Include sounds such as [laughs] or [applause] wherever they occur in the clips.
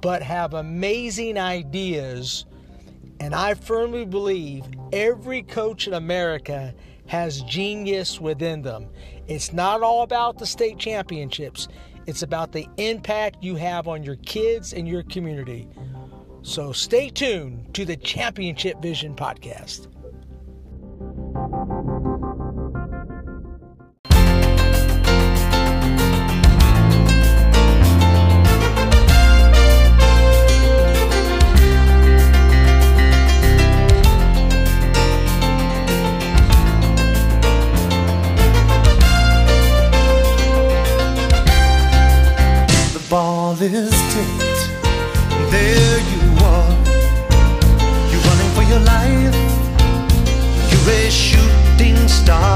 but have amazing ideas. And I firmly believe every coach in America has genius within them. It's not all about the state championships, it's about the impact you have on your kids and your community. So stay tuned to the Championship Vision podcast. Ball is tipped. There you are. You're running for your life. You're a shooting star.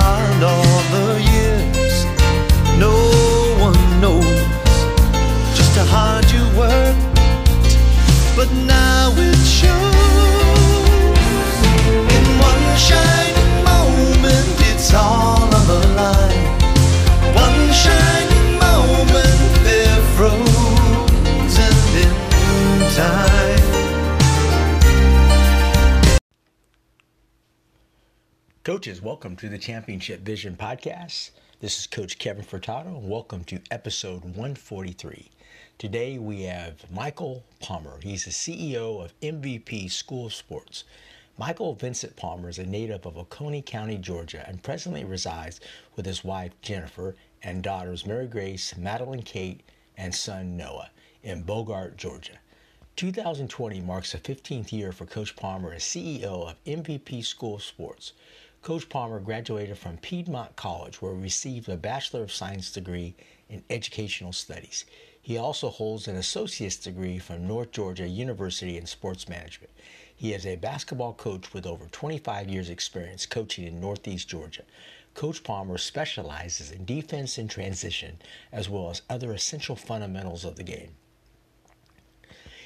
Coaches, welcome to the Championship Vision Podcast. This is Coach Kevin Furtado, welcome to episode 143. Today we have Michael Palmer. He's the CEO of MVP School of Sports. Michael Vincent Palmer is a native of Oconee County, Georgia, and presently resides with his wife Jennifer and daughters Mary Grace, Madeline Kate, and son Noah in Bogart, Georgia. 2020 marks the 15th year for Coach Palmer as CEO of MVP School of Sports. Coach Palmer graduated from Piedmont College, where he received a Bachelor of Science degree in Educational Studies. He also holds an associate's degree from North Georgia University in Sports Management. He is a basketball coach with over 25 years' experience coaching in Northeast Georgia. Coach Palmer specializes in defense and transition, as well as other essential fundamentals of the game.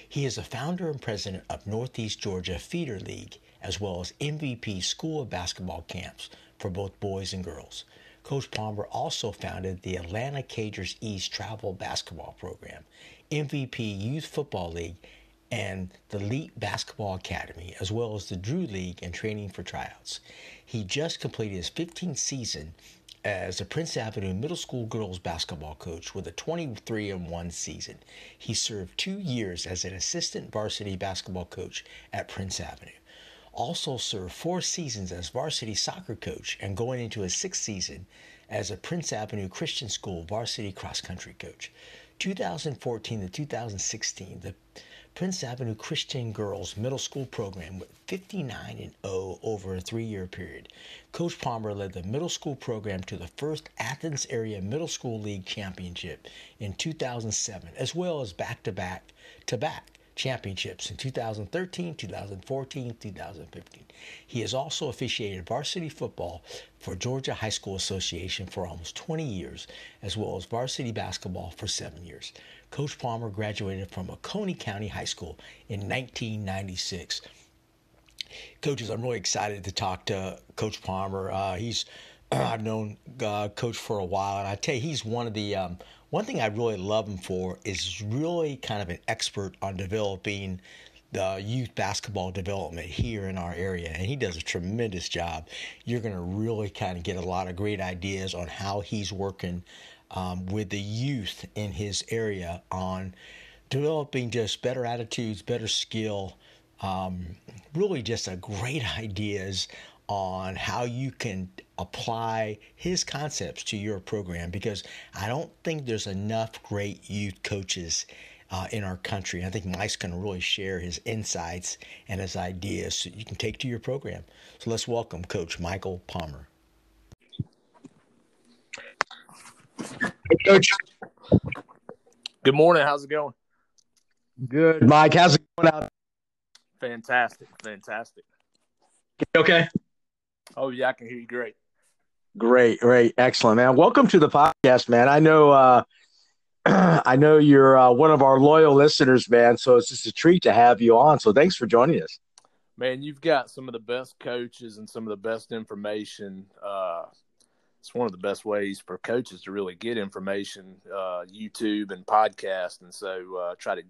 He is a founder and president of Northeast Georgia Feeder League, as well as MVP School of Basketball camps for both boys and girls. Coach Palmer also founded the Atlanta Cagers East Travel Basketball Program, MVP Youth Football League, and the Elite Basketball Academy, as well as the Drew League and training for tryouts. He just completed his 15th season as a Prince Avenue Middle School girls basketball coach with a 23 and 1 season. He served two years as an assistant varsity basketball coach at Prince Avenue. Also served four seasons as varsity soccer coach and going into his sixth season as a Prince Avenue Christian School varsity cross country coach. 2014 to 2016, the Prince Avenue Christian Girls Middle School program with 59 and 0 over a three year period. Coach Palmer led the middle school program to the first Athens Area Middle School League Championship in 2007, as well as back to back to back championships in 2013, 2014, 2015. He has also officiated varsity football for Georgia High School Association for almost 20 years, as well as varsity basketball for seven years. Coach Palmer graduated from Oconee County High School in 1996. Coaches, I'm really excited to talk to Coach Palmer. Uh, he's [clears throat] I've known uh, Coach for a while, and I tell you, he's one of the um, one thing I really love him for is really kind of an expert on developing the youth basketball development here in our area, and he does a tremendous job. You're going to really kind of get a lot of great ideas on how he's working um, with the youth in his area on developing just better attitudes, better skill, um, really just a great [laughs] ideas on how you can apply his concepts to your program because I don't think there's enough great youth coaches uh, in our country. I think Mike's going to really share his insights and his ideas so you can take to your program. So let's welcome Coach Michael Palmer. Coach. Good morning. How's it going? Good. Mike, how's it going out? Fantastic, fantastic. Okay. Oh yeah, I can hear you great. Great, great, excellent, man. Welcome to the podcast, man. I know, uh, [clears throat] I know you're uh, one of our loyal listeners, man. So it's just a treat to have you on. So thanks for joining us. Man, you've got some of the best coaches and some of the best information. Uh, it's one of the best ways for coaches to really get information, uh, YouTube and podcast. And so uh, try to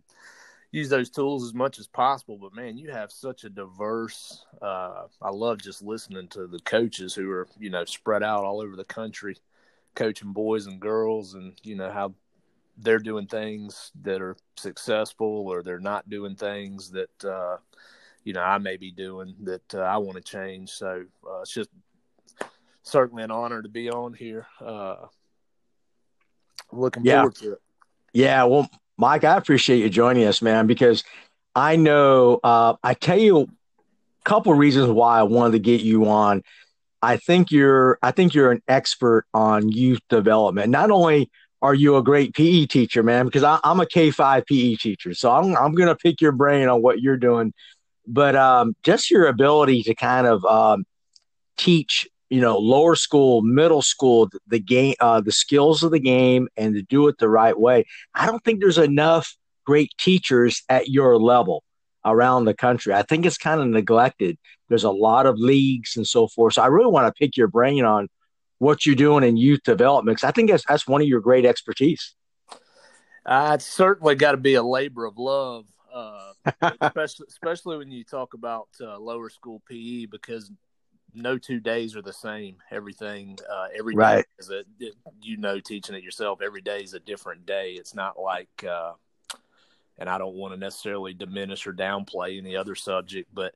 use those tools as much as possible. But man, you have such a diverse. Uh, I love just listening to the coaches who are you know spread out all over the country, coaching boys and girls, and you know how they're doing things that are successful or they're not doing things that uh, you know I may be doing that uh, I want to change. So uh, it's just certainly an honor to be on here. Uh, looking Yeah. forward to it. Yeah, well, Mike, I appreciate you joining us, man, because I know uh, I tell you a couple reasons why I wanted to get you on. I think you're I think you're an expert on youth development. Not only are you a great PE teacher, man, because I, I'm a K five PE teacher, so I'm I'm gonna pick your brain on what you're doing, but um, just your ability to kind of um, teach you know lower school middle school the game uh, the skills of the game and to do it the right way. I don't think there's enough great teachers at your level around the country. I think it's kind of neglected. There's a lot of leagues and so forth. So i really want to pick your brain on what you're doing in youth development 'cause i think that's that's one of your great expertise. Uh, it's certainly got to be a labor of love, uh, [laughs] especially especially when you talk about uh, lower school PE because no two days are the same. Everything uh, every day Right. is a you know teaching it yourself. Every day is a different day. It's not like, uh, and I don't want to necessarily diminish or downplay any other subject, but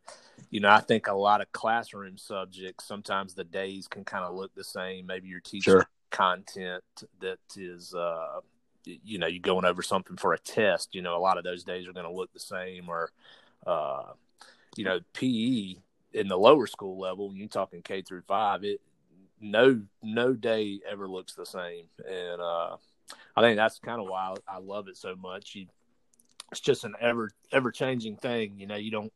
you know I think a lot of classroom subjects sometimes the days can kind of look the same. Maybe you're teaching Sure. content that is. Uh, you know, you're going over something for a test, you know, a lot of those days are going to look the same or, uh, you know, PE in the lower school level, you're talking K through five, it, no, no day ever looks the same. And, uh, I think that's kind of why I, love it so much. You, it's just an ever, ever changing thing. You know, you don't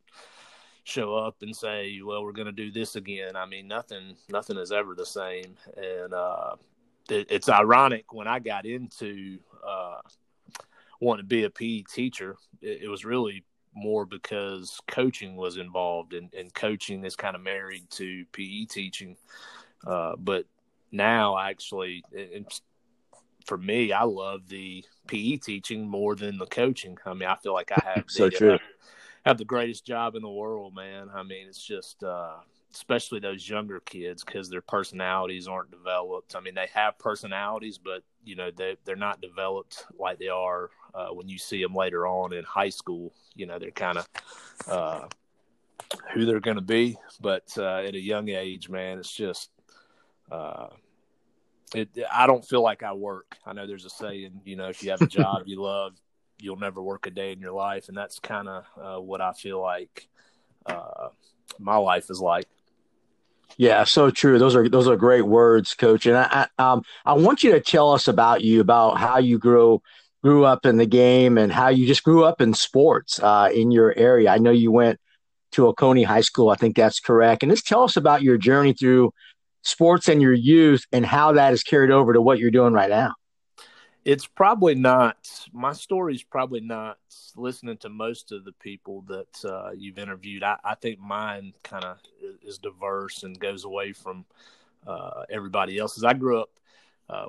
show up and say, well, we're going to do this again. I mean, nothing, nothing is ever the same. And, uh, it, it's ironic when I got into uh, wanting to be a PE teacher, it, it was really more because coaching was involved, and, and coaching is kind of married to PE teaching. Uh, but now, actually, for me, I love the PE teaching more than the coaching. I mean, I feel like I [laughs] have So the, true. uh, have the greatest job in the world, man. I mean, it's just. Uh, especially those younger kids because their personalities aren't developed. I mean, they have personalities, but you know they they're not developed like they are uh, when you see them later on in high school. You know, they're kind of uh, who they're going to be, but uh, at a young age, man, it's just. Uh, it, I don't feel like I work. I know there's a saying, you know, if you have a job [laughs] you love, you'll never work a day in your life, and that's kind of uh, what I feel like uh, my life is like. Yeah, so true. Those are those are great words, Coach. And I, I um I want you to tell us about you, about how you grew grew up in the game, and how you just grew up in sports uh, in your area. I know you went to Oconee High School. I think that's correct. And just tell us about your journey through sports and your youth, and how that is carried over to what you're doing right now. it's probably not my story's probably not listening to most of the people that uh, you've interviewed I, I think mine kind of is diverse and goes away from uh, everybody else's i grew up uh,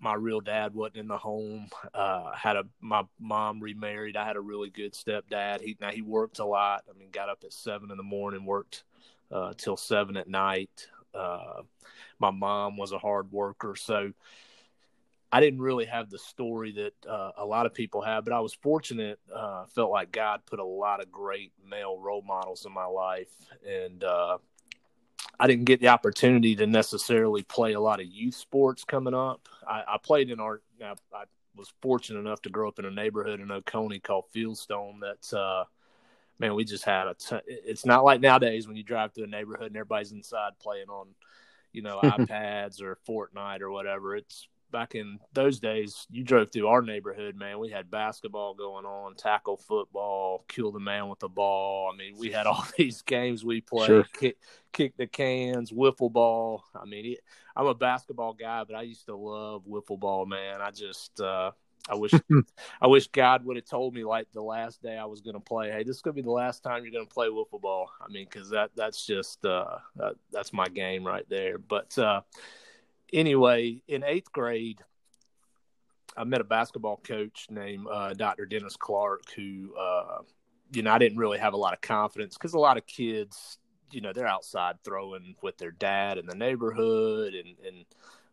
my real dad wasn't in the home uh, had a my mom remarried. I had a really good stepdad. He now he worked a lot. I mean got up at seven in the morning worked uh, till seven at night. Uh, my mom was a hard worker. So I didn't really have the story that uh, a lot of people have, but I was fortunate. Uh, felt like God put a lot of great male role models in my life, and uh, I didn't get the opportunity to necessarily play a lot of youth sports coming up. I, I played in our. I, I was fortunate enough to grow up in a neighborhood in Oconee called Fieldstone. That uh, man, we just had a. Ton, it's not like nowadays when you drive through a neighborhood and everybody's inside playing on, you know, [laughs] iPads or Fortnite or whatever. It's back in those days, you drove through our neighborhood, man. We had basketball going on, tackle football, kill the man with the ball. I mean, we had all [laughs] these games we played, sure. kick, kick the cans, wiffle ball. I mean, I'm a basketball guy, but I used to love wiffle ball, man. I just, uh, I wish, [laughs] I wish God would have told me like the last day I was going to play. Hey, this is going to be the last time you're going to play wiffle ball. I mean, because that that's just uh, that, that's my game right there. But uh, anyway, in eighth grade, I met a basketball coach named uh, Dr. Dennis Clark, who, uh, you know, I didn't really have a lot of confidence because a lot of kids, you know, they're outside throwing with their dad in the neighborhood, and and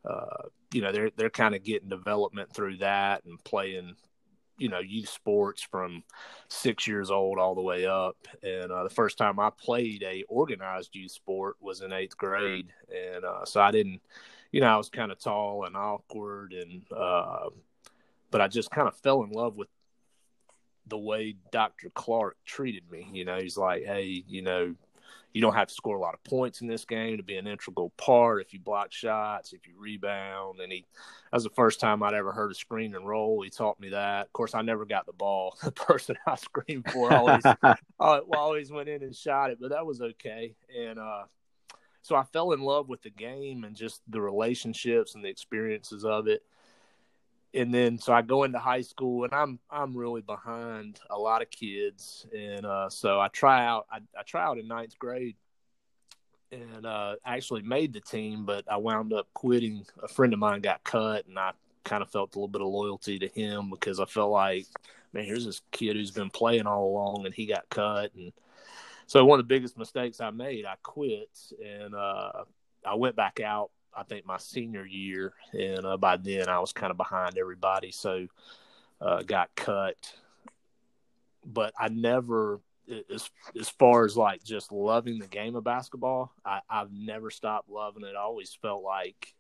uh, you know, they're they're kind of getting development through that and playing, you know, youth sports from six years old all the way up. And uh, the first time I played a organized youth sport was in eighth grade, and uh, so I didn't you know, I was kind of tall and awkward, and uh, but I just kind of fell in love with the way Dr. Clark treated me. You know, he's like, hey, you know, you don't have to score a lot of points in this game to be an integral part if you block shots, if you rebound. And he, that was the first time I'd ever heard a screen and roll. He taught me that. Of course, I never got the ball. [laughs] The person I screamed for always, [laughs] always went in and shot it, but that was okay. And, uh, so I fell in love with the game and just the relationships and the experiences of it. And then so I go into high school and I'm I'm really behind a lot of kids and uh, so I try out I, I try out in ninth grade and uh, actually made the team, but I wound up quitting. A friend of mine got cut, and I kind of felt a little bit of loyalty to him because I felt like, man, here's this kid who's been playing all along, and he got cut, and so one of the biggest mistakes I made, I quit and uh, I went back out. I think my senior year, and uh, by then I was kind of behind everybody, so uh, got cut. But I never, as as far as like just loving the game of basketball, I, I've never stopped loving it. I always felt like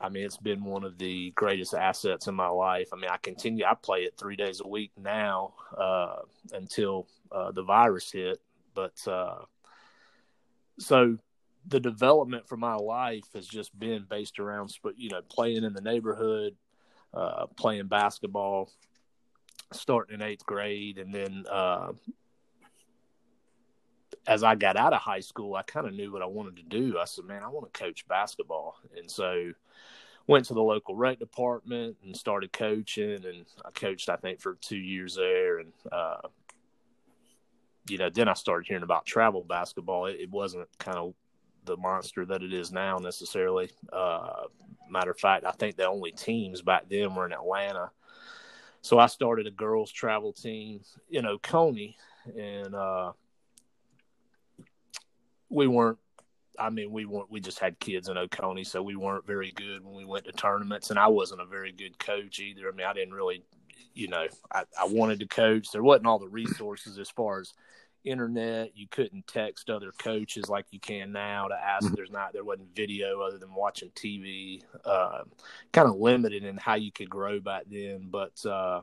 I mean, it's been one of the greatest assets in my life. I mean, I continue, I play it three days a week now uh, until uh, the virus hit. But uh, so the development for my life has just been based around, you know, playing in the neighborhood, uh, playing basketball, starting in eighth grade, and then uh, as I got out of high school, I kind of knew what I wanted to do. I said, "Man, I want to coach basketball," and so went to the local rec department and started coaching. And I coached, I think, for two years there, and uh, you know, then I started hearing about travel basketball. It, it wasn't kind of the monster that it is now necessarily. Uh, matter of fact, I think the only teams back then were in Atlanta. So I started a girls travel team in Oconee, and uh, we weren't. I mean, we weren't. We just had kids in Oconee, so we weren't very good when we went to tournaments, and I wasn't a very good coach either. I mean, I didn't really you know, I, I wanted to coach. There wasn't all the resources as far as internet. You couldn't text other coaches like you can now to ask. Mm-hmm. There's not there wasn't video other than watching TV. Uh, kind of limited in how you could grow back then. But uh,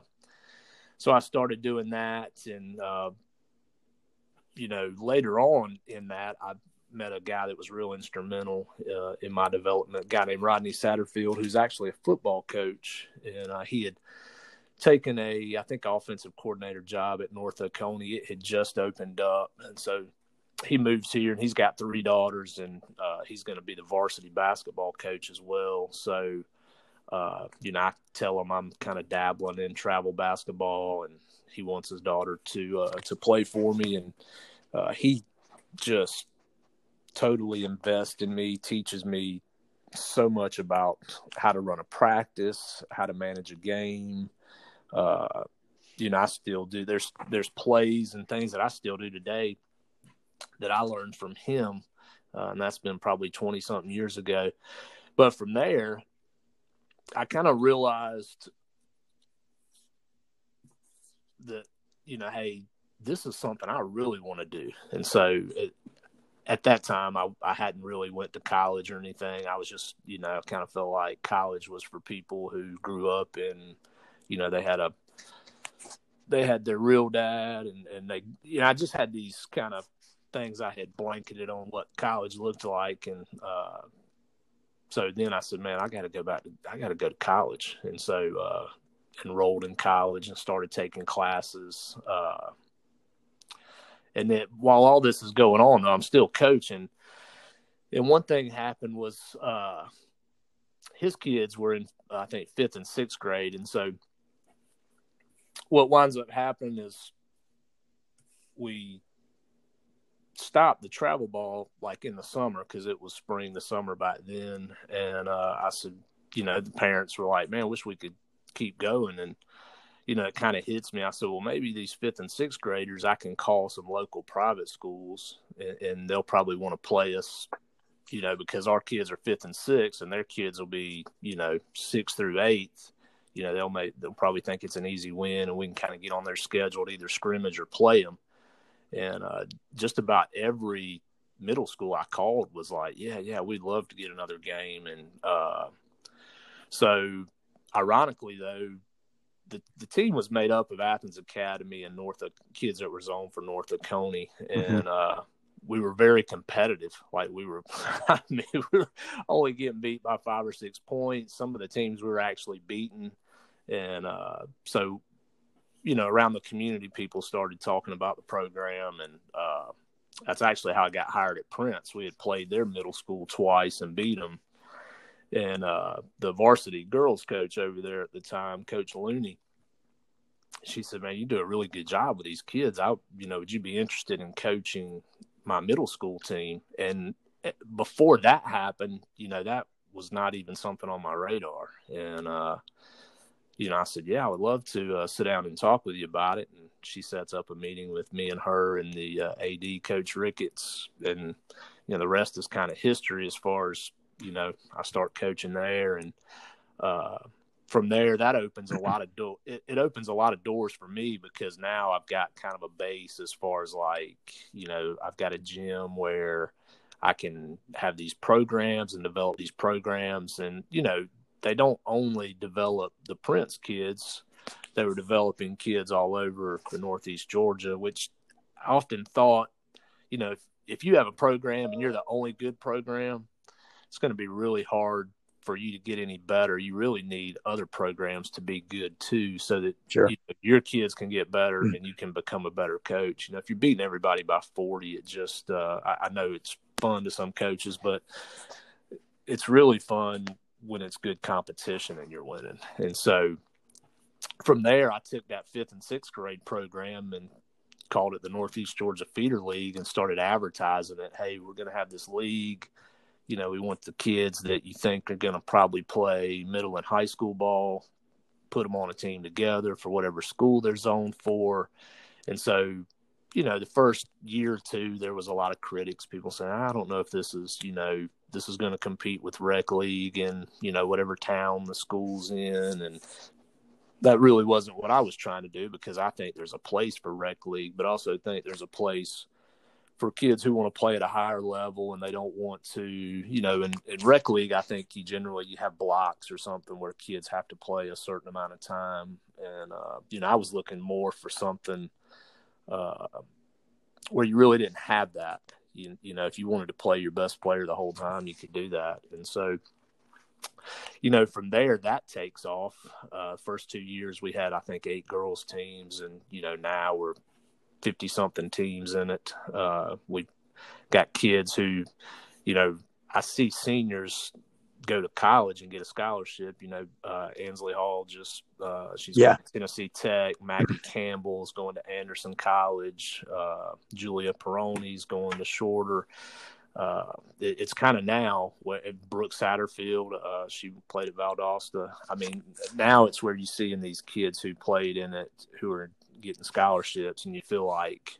so I started doing that, and uh, you know later on in that I met a guy that was real instrumental uh, in my development. A guy named Rodney Satterfield, who's actually a football coach, and uh, he had taken a I think offensive coordinator job at North Oconee. It had just opened up, and so he moves here, and he's got three daughters, and uh, he's going to be the varsity basketball coach as well. So, uh, you know, I tell him I'm kind of dabbling in travel basketball, and he wants his daughter to uh, to play for me, and uh, he just totally invests in me, teaches me so much about how to run a practice, how to manage a game, uh, you know, I still do. There's there's plays and things that I still do today that I learned from him, uh, and that's been probably twenty something years ago. But from there, I kind of realized that you know, hey, this is something I really want to do, and so it, at that time I, I hadn't really went to college or anything. I was just you know kind of felt like college was for people who grew up in you know they had a they had their real dad and and they you know I just had these kind of things I had blanketed on what college looked like and uh so then I said, man, I got to go back to, I got to go to college. And so, uh, enrolled in college and started taking classes. Uh, and then while all this is going on, I'm still coaching. And one thing happened was, uh, his kids were in, I think, fifth and sixth grade. And so what winds up happening is we stopped the travel ball like in the summer because it was spring the summer back then. And uh, i said you know the parents were like man I wish we could keep going. And you know it kind of hits me. I said well maybe these fifth and sixth graders i can call some local private schools and, and they'll probably want to play us you know because our kids are fifth and sixth and their kids will be you know sixth through eighth you know they'll make they'll probably think it's an easy win and we can kind of get on their schedule to either scrimmage or play them and uh, just about every middle school I called was like, yeah, yeah, we'd love to get another game. And uh, so, ironically, though, the, the team was made up of Athens Academy and North of, kids that were zoned for North Oconee. Mm-hmm. And uh, we were very competitive. Like we were, [laughs] I mean, we were only getting beat by five or six points. Some of the teams we were actually beaten. And uh, so you know, around the community, people started talking about the program, and uh, that's actually how I got hired at Prince. We had played their middle school twice and beat them, and uh, the varsity girls coach over there at the time, Coach Looney, she said, "Man, you do a really good job with these kids. I, you know, would you be interested in coaching my middle school team?" And eh, before that happened, you know, that was not even something on my radar, and uh, you know, I said, yeah, I would love to uh, sit down and talk with you about it. And she sets up a meeting with me and her and the uh, AD, Coach Ricketts, and you know, the rest is kind of history as far as you know. I start coaching there, and uh, from there, that opens a lot of door. [laughs] It, it opens a lot of doors for me because now I've got kind of a base as far as like you know, I've got a gym where. I can have these programs and develop these programs and you know they don't only develop the Prince kids, they were developing kids all over the Northeast Georgia, which I often thought, you know, if, if you have a program and you're the only good program, it's going to be really hard for you to get any better. You really need other programs to be good too, so that sure. you know, your kids can get better mm-hmm. and you can become a better coach. You know, if you're beating everybody by 40, it just, uh, I, I know it's fun to some coaches, but it's really fun when it's good competition and you're winning. And so from there, I took that fifth and sixth grade program and called it the Northeast Georgia Feeder League and started advertising it. Hey, we're going to have this league. You know, we want the kids that you think are going to probably play middle and high school ball, put them on a team together for whatever school they're zoned for. And so, you know, the first year or two, there was a lot of critics, people saying, I don't know if this is, you know, this is going to compete with rec league and you know whatever town the school's in and that really wasn't what I was trying to do because I think there's a place for rec league, but also think there's a place for kids who want to play at a higher level and they don't want to, you know, in, in rec league, I think you generally you have blocks or something where kids have to play a certain amount of time. And, uh, you know, I was looking more for something uh, where you really didn't have that. You, you know if you wanted to play your best player the whole time you could do that. And so you know from there that takes off. Uh, first two years we had i think eight girls teams and you know now we're 50 something teams in it. Uh, we got kids who you know i see seniors go to college and get a scholarship. You know, uh, Ansley Hall just uh, she's yeah. going to Tennessee Tech. Maggie Campbell's going to Anderson College. Uh, Julia Peroni's going to Shorter. Uh, it, it's kind of now where Brooke Satterfield, uh, she played at Valdosta. I mean, now it's where you see in these kids who played in it who are getting scholarships, and you feel like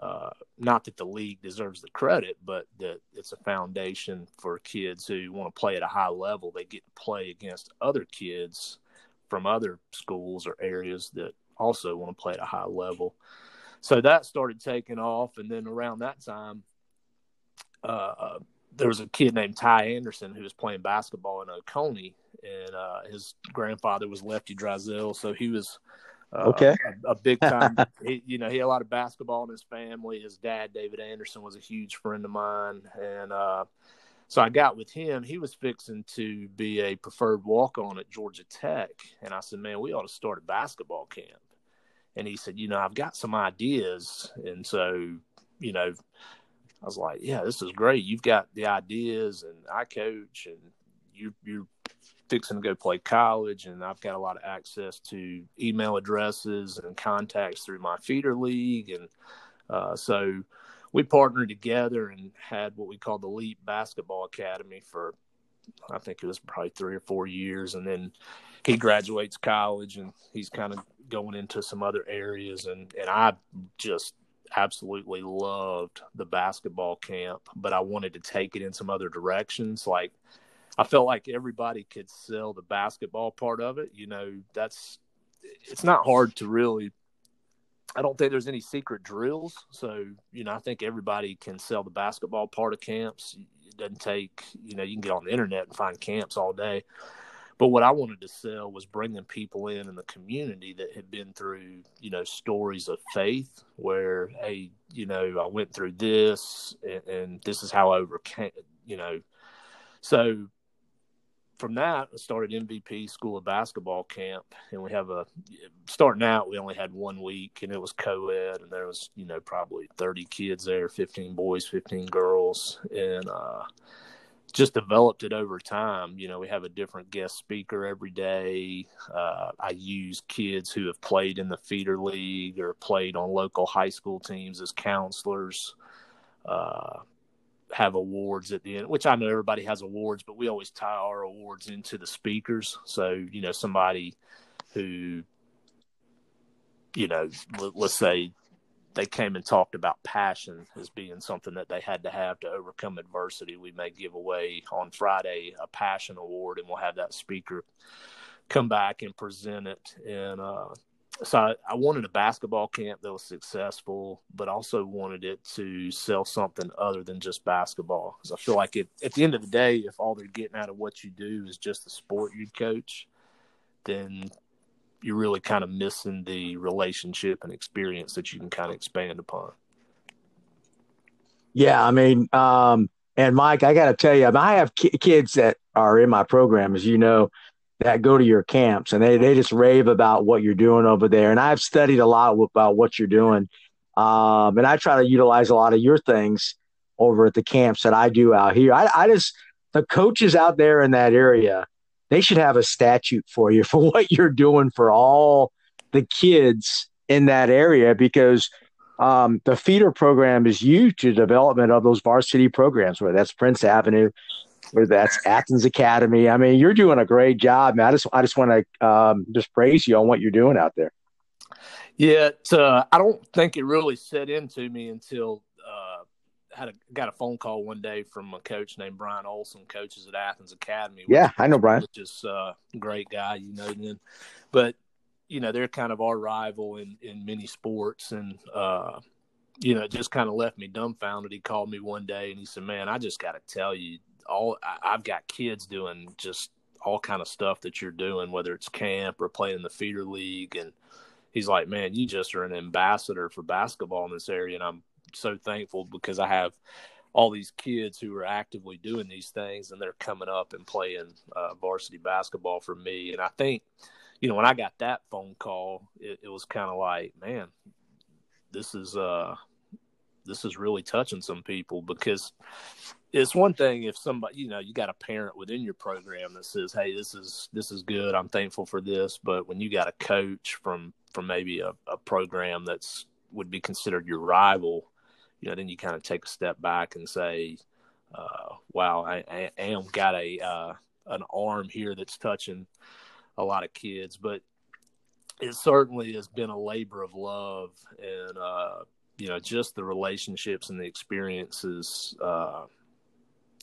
uh, not that the league deserves the credit, but that it's a foundation for kids who want to play at a high level. They get to play against other kids from other schools or areas that also want to play at a high level. So that started taking off, and then around that time, uh, there was a kid named Ty Anderson who was playing basketball in Oconee, and uh, his grandfather was Lefty Driesell, so he was okay. A, a, big time. [laughs] he, you know, he had a lot of basketball in his family. His dad, David Anderson, was a huge friend of mine, and uh, so I got with him. He was fixing to be a preferred walk on at Georgia Tech. And I said, man, we ought to start a basketball camp. And he said, you know, I've got some ideas. And so, you know, I was like, yeah, this is great. You've got the ideas, and I coach, and you, you're fixing to go play college, and I've got a lot of access to email addresses and contacts through my feeder league. And uh, so, we partnered together and had what we call the Leap Basketball Academy for I think it was probably three or four years, and then he graduates college and he's kind of going into some other areas, and and I just absolutely loved the basketball camp, but I wanted to take it in some other directions. Like I felt like everybody could sell the basketball part of it. You know, that's it's not hard to really I don't think there's any secret drills. So, you know, I think everybody can sell the basketball part of camps. It doesn't take, you know, you can get on the internet and find camps all day. But what I wanted to sell was bringing people in in the community that had been through, you know, stories of faith where, hey, you know, I went through this and, and this is how I overcame, you know. So from that, I started MVP School of Basketball Camp, and we have a starting out. We only had one week, and it was co-ed, and there was you know probably thirty kids there, fifteen boys, fifteen girls, and uh, just developed it over time. You know, we have a different guest speaker every day. Uh, I use kids who have played in the feeder league or played on local high school teams as counselors. Uh, have awards at the end, which I know everybody has awards, but we always tie our awards into the speakers. So, you know, somebody who, you know, let's say they came and talked about passion as being something that they had to have to overcome adversity. We may give away on Friday a passion award, and we'll have that speaker come back and present it. And uh, so I, I, wanted a basketball camp that was successful, but also wanted it to sell something other than just basketball. Because I feel like at the end of the day, if all they're getting out of what you do is just the sport you coach, then you're really kind of missing the relationship and experience that you can kind of expand upon. Yeah, I mean, um, and Mike, I got to tell you, I have kids that are in my program, as you know, that go to your camps and they, they just rave about what you're doing over there. And I've studied a lot about what you're doing. Um, and I try to utilize a lot of your things over at the camps that I do out here. I, I just, the coaches out there in that area, they should have a statute for you [laughs] for what you're doing for all the kids in that area because um, the feeder program is huge to development of those varsity programs, whether that's Prince Avenue, or that's Athens Academy. I mean, you're doing a great job, man. I just I just want to um, just praise you on what you're doing out there. Yeah, uh, I don't think it really set into me until uh, had a, got a phone call one day from a coach named Brian Olson, coaches at Athens Academy. Yeah, I know Brian. Just uh, great guy, you know. Then, but you know, they're kind of our rival in in many sports, and uh, you know, it just kind of left me dumbfounded. He called me one day and he said, "Man, I just got to tell you, all I've got kids doing just all kind of stuff that you're doing, whether it's camp or playing in the feeder league. And he's like, man, you just are an ambassador for basketball in this area. And I'm so thankful because I have all these kids who are actively doing these things and they're coming up and playing uh, varsity basketball for me. And I think, you know, when I got that phone call, it, it was kind of like, man, this is, uh, this is really touching some people because it's one thing if somebody you know you got a parent within your program that says hey this is this is good. I'm thankful for this. But when you got a coach from from maybe a, a program that's would be considered your rival you know then you kind of take a step back and say uh, wow I, I, am got a uh, an arm here that's touching a lot of kids. But it certainly has been a labor of love and uh, you know just the relationships and the experiences uh,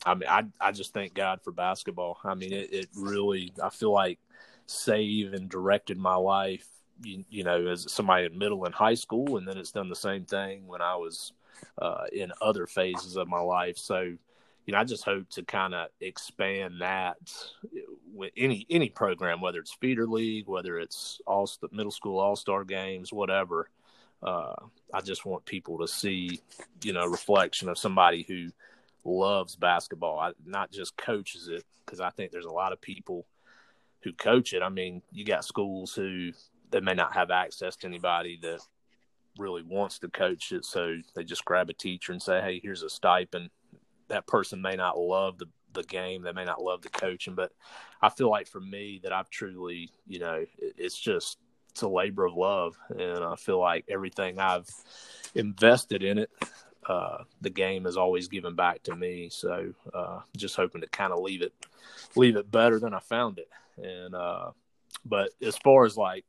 I mean, I I just thank God for basketball. I mean, it, it really I feel like saved and directed my life. You, you know, as somebody in middle and high school, and then it's done the same thing when I was uh, in other phases of my life. So, you know, I just hope to kind of expand that with any any program, whether it's feeder league, whether it's all middle school all star games, whatever. Uh, I just want people to see, you know, reflection of somebody who loves basketball, I, not just coaches it, because I think there's a lot of people who coach it. I mean, you got schools who they may not have access to anybody that really wants to coach it, so they just grab a teacher and say, "Hey, here's a stipend." That person may not love the the game, they may not love the coaching, but I feel like for me that I've truly, you know, it's just it's a labor of love, and I feel like everything I've invested in it uh, the game has always given back to me. So uh, just hoping to kind of leave it leave it better than I found it. And uh, but as far as like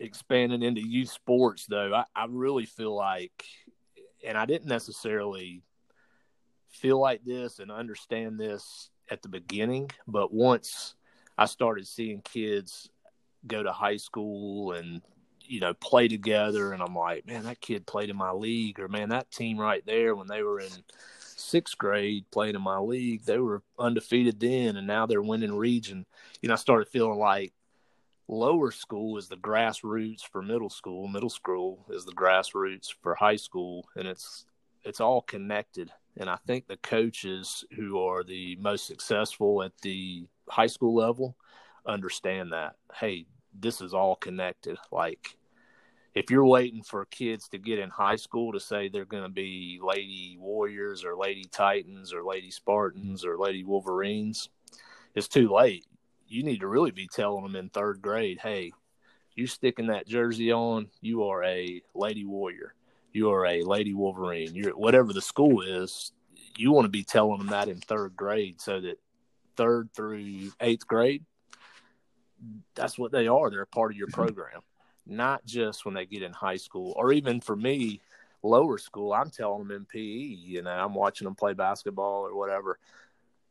expanding into youth sports, though, I, I really feel like, and I didn't necessarily feel like this and understand this at the beginning, but once I started seeing kids go to high school and you know, play together. And I'm like, man, that kid played in my league, or man, that team right there when they were in sixth grade played in my league, they were undefeated then, and now they're winning region. You know, I started feeling like lower school is the grassroots for middle school, middle school is the grassroots for high school, and it's it's all connected. And I think the coaches who are the most successful at the high school level understand that. Hey, this is all connected. Like if you're waiting for kids to get in high school to say they're going to be lady warriors or lady titans or lady spartans or lady wolverines, it's too late. You need to really be telling them in third grade, hey, you sticking that jersey on, you are a lady warrior. You are a lady wolverine. You're whatever the school is. You want to be telling them that in third grade, so that third through eighth grade, that's what they are. They're a part of your program, [laughs] not just when they get in high school or even for me, lower school. I'm telling them in PE, you know, I'm watching them play basketball or whatever.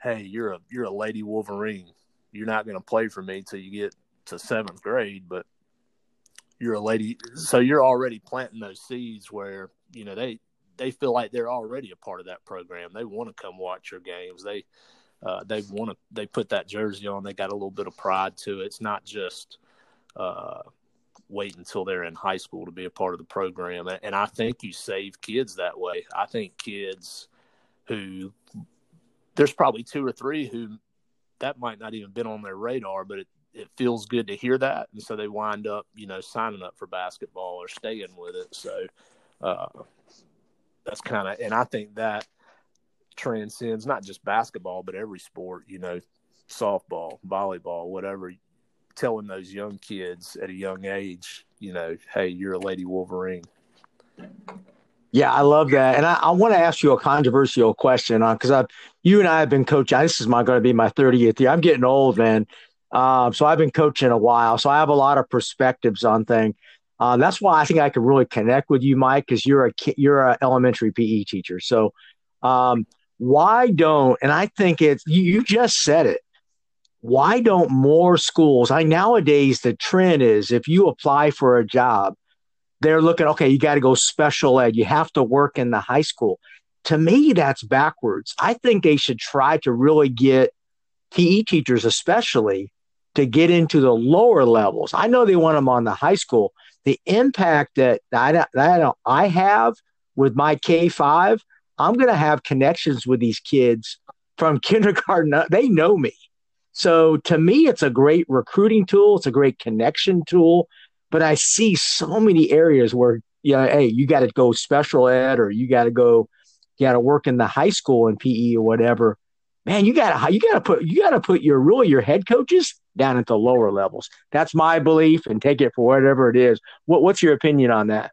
Hey, you're a you're a lady Wolverine. You're not going to play for me till you get to seventh grade, but you're a lady. So you're already planting those seeds where you know they they feel like they're already a part of that program. They want to come watch your games. They uh, they want to they put that jersey on. They got a little bit of pride to it. It's not just uh, wait until they're in high school to be a part of the program. And I think you save kids that way. I think kids who there's probably two or three who that might not even been on their radar, but it, it feels good to hear that, and so they wind up, you know, signing up for basketball or staying with it. So uh, that's kind of, and I think that transcends not just basketball but every sport you know softball volleyball whatever telling those young kids at a young age you know hey you're a lady wolverine. Yeah i love that. And i, I want to ask you a controversial question on because i you and i have been coaching this is my going to be my 30th year. I'm getting old man. Um, so i've been coaching a while so i have a lot of perspectives on things um, that's why I think I could really connect with you, Mike, because you're a you're an elementary PE teacher. So, um, why don't and i think it's you, you just said it. Why don't more schools i nowadays the trend is if you apply for a job they're looking okay you got to go special ed you have to work in the high school. To me that's backwards. I think they should try to really get pe teachers especially to get into the lower levels. I know they want them on the high school. The impact that i, that I have with my k5 I'm going to have connections with these kids from [laughs] kindergarten. They know me. So to me, it's a great recruiting tool. It's a great connection tool. But I see so many areas where, you know, hey, you got to go special ed or you got to go, you got to work in the high school in PE or whatever. Man, you got to, you got to put, you got to put your really your head coaches down at the lower levels. That's my belief and take it for whatever it is. What, what's your opinion on that?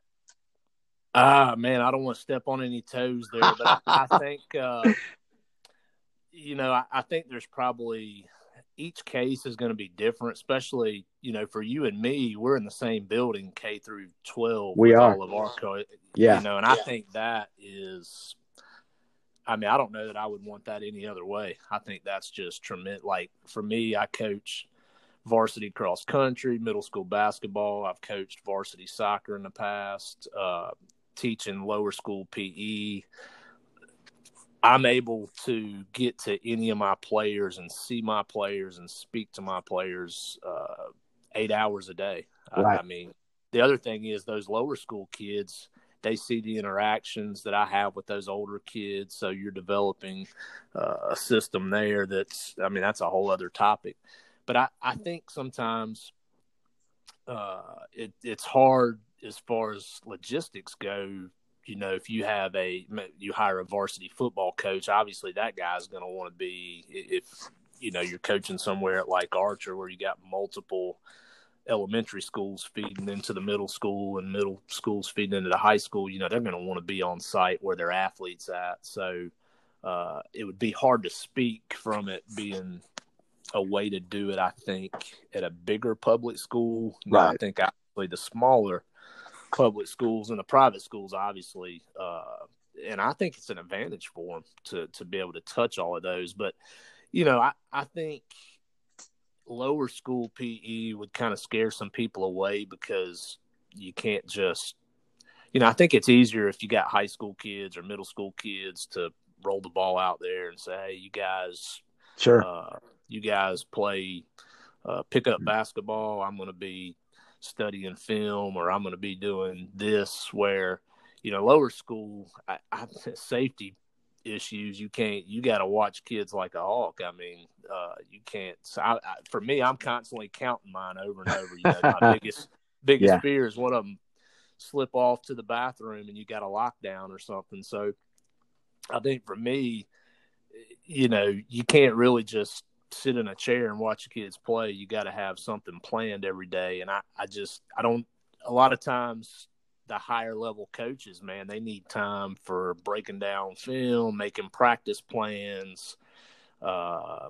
Ah, man, I don't want to step on any toes there, but I, I, [laughs] think, uh, you know, I, I, think there's probably each case is going to be different, especially, you know, for you and me, we're in the same building, K through 12. We are. All of our, co- yeah. You know, and yeah. I think that is, I mean, I don't know that I would want that any other way. I think that's just tremendous. Like, for me, I coach varsity cross country, middle school basketball. I've coached varsity soccer in the past. Uh, teaching lower school PE, I'm able to get to any of my players and see my players and speak to my players uh, eight hours a day. Right. I, I, mean, the other thing is those lower school kids, they see the interactions that I have with those older kids. So you're developing uh, a system there that's, I mean, that's a whole other topic. But I, I think sometimes uh, it, it's hard as far as logistics go. You know, if you have a, you hire a varsity football coach, obviously that guy's going to want to be, if, you know, you're coaching somewhere like Archer where you got multiple elementary schools feeding into the middle school and middle schools feeding into the high school, you know, they're going to want to be on site where their athletes at. So uh, it would be hard to speak from it being a way to do it. I think at a bigger public school, right. I think actually the smaller public schools and the private schools, obviously, uh, and I think it's an advantage for them to to be able to touch all of those. But you know, I I think lower school PE would kind of scare some people away because you can't just, you know, I think it's easier if you got high school kids or middle school kids to roll the ball out there and say, hey, you guys, sure, uh, you guys play uh, pickup mm-hmm. basketball. I'm going to be studying film or I'm going to be doing this. Where, you know, lower school, I, I, [laughs] safety issues. You can't. You got to watch kids like a hawk. I mean, uh, you can't. So I, I, for me, I'm constantly counting mine over and over. You know, my [laughs] biggest biggest yeah. fear is one of them slip off to the bathroom and you got a lockdown or something. So I think for me, you know, you can't really just sit in a chair and watch kids play. You got to have something planned every day. And I, I just, I don't, a lot of times the higher level coaches, man, they need time for breaking down film, making practice plans. Uh,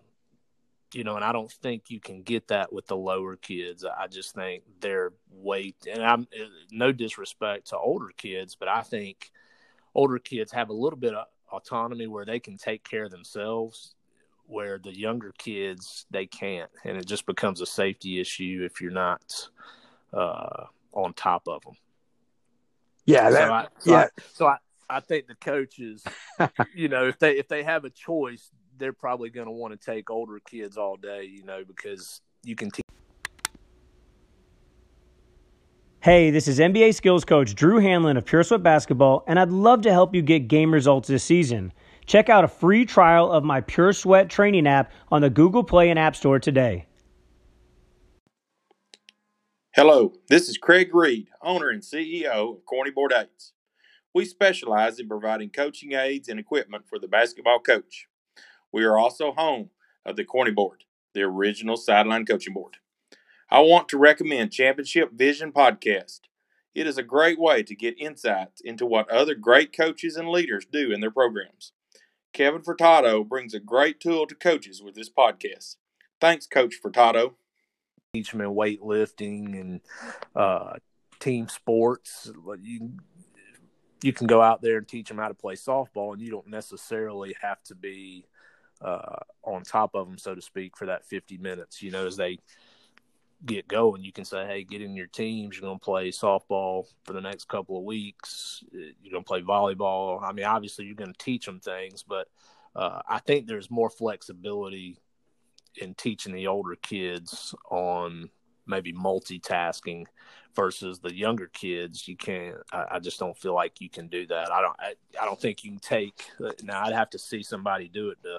you know, and I don't think you can get that with the lower kids. I just think they're way, and I'm no disrespect to older kids, but I think older kids have a little bit of autonomy where they can take care of themselves, where the younger kids they can't, and it just becomes a safety issue if you're not uh, on top of them. Yeah, that, so I, so yeah. I, so I, I think the coaches, [laughs] you know, if they if they have a choice, they're probably going to want to take older kids all day, you know, because you can teach. Hey, this is NBA skills coach Drew Hanlen of Pure Sweat Basketball, and I'd love to help you get game results this season. Check out a free trial of my Pure Sweat training app on the Google Play and App Store today. Hello, this is Craig Reed, owner and CEO of Corny Board Aids. We specialize in providing coaching aids and equipment for the basketball coach. We are also home of the Corny Board, the original sideline coaching board. I want to recommend Championship Vision Podcast. It is a great way to get insights into what other great coaches and leaders do in their programs. Kevin Furtado brings a great tool to coaches with this podcast. Thanks, Coach Furtado teach them in weightlifting and uh, team sports. You you can go out there and teach them how to play softball, and you don't necessarily have to be uh, on top of them, so to speak, for that 50 minutes. You know, as they get going, you can say, "Hey, get in your teams. You're going to play softball for the next couple of weeks. You're going to play volleyball. I mean, obviously, you're going to teach them things, but uh, I think there's more flexibility in teaching the older kids on maybe multitasking versus the younger kids you can't I, I, just don't feel like you can do that i don't I, I don't think you can take now i'd have to see somebody do it to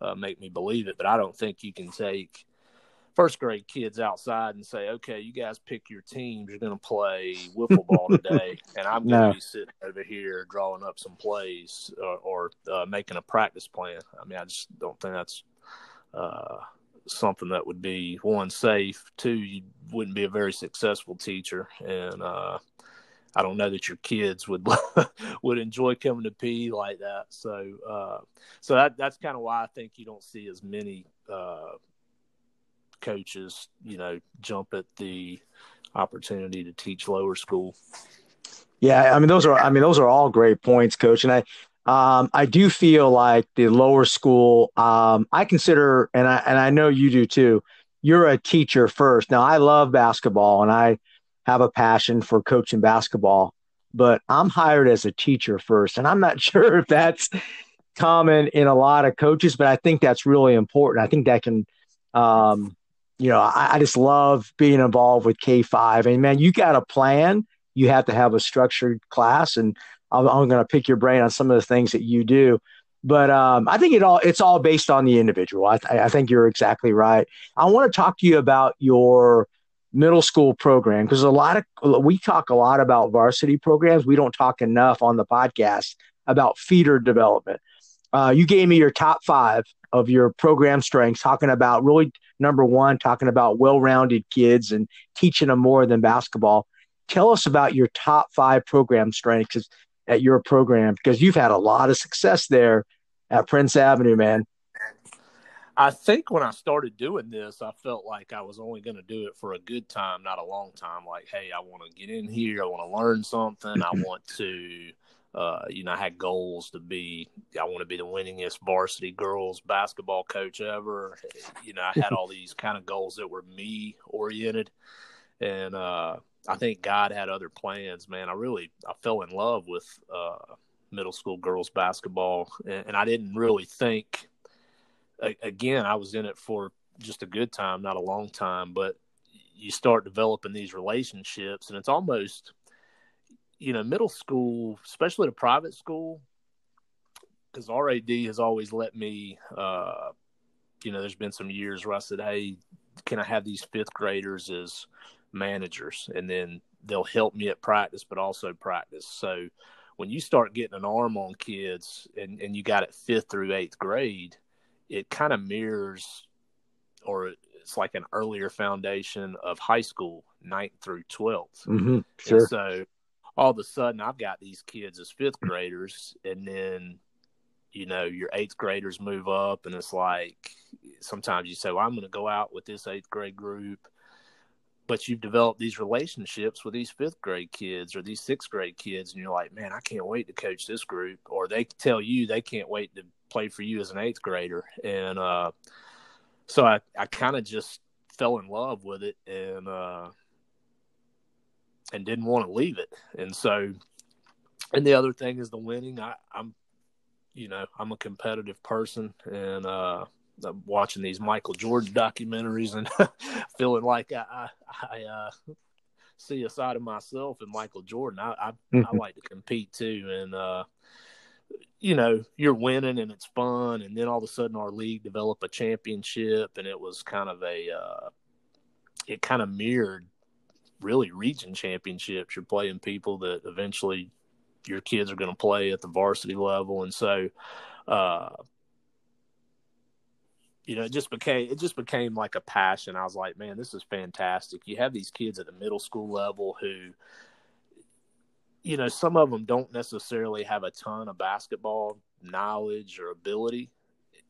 uh, make me believe it but i don't think you can take first grade kids outside and say okay you guys pick your teams. You're going to play wiffle ball [laughs] today and i'm going to be sitting over here drawing up some plays or, or uh, making a practice plan. I mean i just don't think that's uh, something that would be one safe, two you wouldn't be a very successful teacher, and uh, I don't know that your kids would [laughs] would enjoy coming to P like that. So uh, so that that's kind of why I think you don't see as many uh, coaches, you know, jump at the opportunity to teach lower school. Yeah, I mean those are I mean those are all great points, coach. And I um, I do feel like the lower school, um, I consider, and I and I know you do too. You're a teacher first. Now I love basketball, and I have a passion for coaching basketball, but I'm hired as a teacher first, and I'm not [laughs] sure if that's common in a lot of coaches, but I think that's really important. I think that can, um, you know, I, I just love being involved with K five, and man, you got a plan you have to have a structured class. And I'm, I'm going to pick your brain on some of the things that you do. But um, I think it all it's all based on the individual. I, I think you're exactly right. I want to talk to you about your middle school program because a lot of we talk a lot about varsity programs. We don't talk enough on the podcast about feeder development. Uh, you gave me your top five of your program strengths, talking about really number one, talking about well-rounded kids and teaching them more than basketball. Tell us about your top five program strengths at your program because you've had a lot of success there at Prince Avenue, man. I think when I started doing this, I felt like I was only going to do it for a good time, not a long time. Like, hey, I want to get in here. I want to learn something. I [laughs] want to, uh, you know, I had goals to be, I want to be the winningest varsity girls basketball coach ever. You know, I had all these kind of goals that were me oriented. And uh, I think God had other plans, man. I really, I fell in love with uh, middle school girls basketball. And, and I didn't really think, again, I was in it for just a good time, not a long time, but you start developing these relationships, and it's almost, you know, middle school, especially at a private school, because RAD has always let me, uh, you know, there's been some years where I said, hey, can I have these fifth graders as managers? And then they'll help me at practice, but also practice. So when you start getting an arm on kids and, and you got it fifth through eighth grade, it kind of mirrors or it's like an earlier foundation of high school, ninth through 12th. Mm-hmm, sure. And so all of a sudden, I've got these kids as fifth graders, and then you know your eighth graders move up, and it's like sometimes you say, "Well, I'm going to go out with this eighth grade group." But you've developed these relationships with these fifth grade kids or these sixth grade kids, and you're like, man, I can't wait to coach this group. Or they tell you they can't wait to play for you as an eighth grader, and uh, so I I kind of just fell in love with it and uh, and didn't want to leave it, and so and the other thing is the winning. I, I'm you know I'm a competitive person and. uh I'm watching these Michael Jordan documentaries and [laughs] feeling like I, I, I uh, see a side of myself in Michael Jordan. I I, mm-hmm. I like to compete too, and uh, you know, you're winning and it's fun. And then all of a sudden our league developed a championship and it was kind of a, uh, it kind of mirrored really region championships. You're playing people that eventually your kids are going to play at the varsity level. And so, uh, you know, it just became it just became like a passion. I was like, man, this is fantastic. You have these kids at the middle school level who you know, some of them don't necessarily have a ton of basketball knowledge or ability.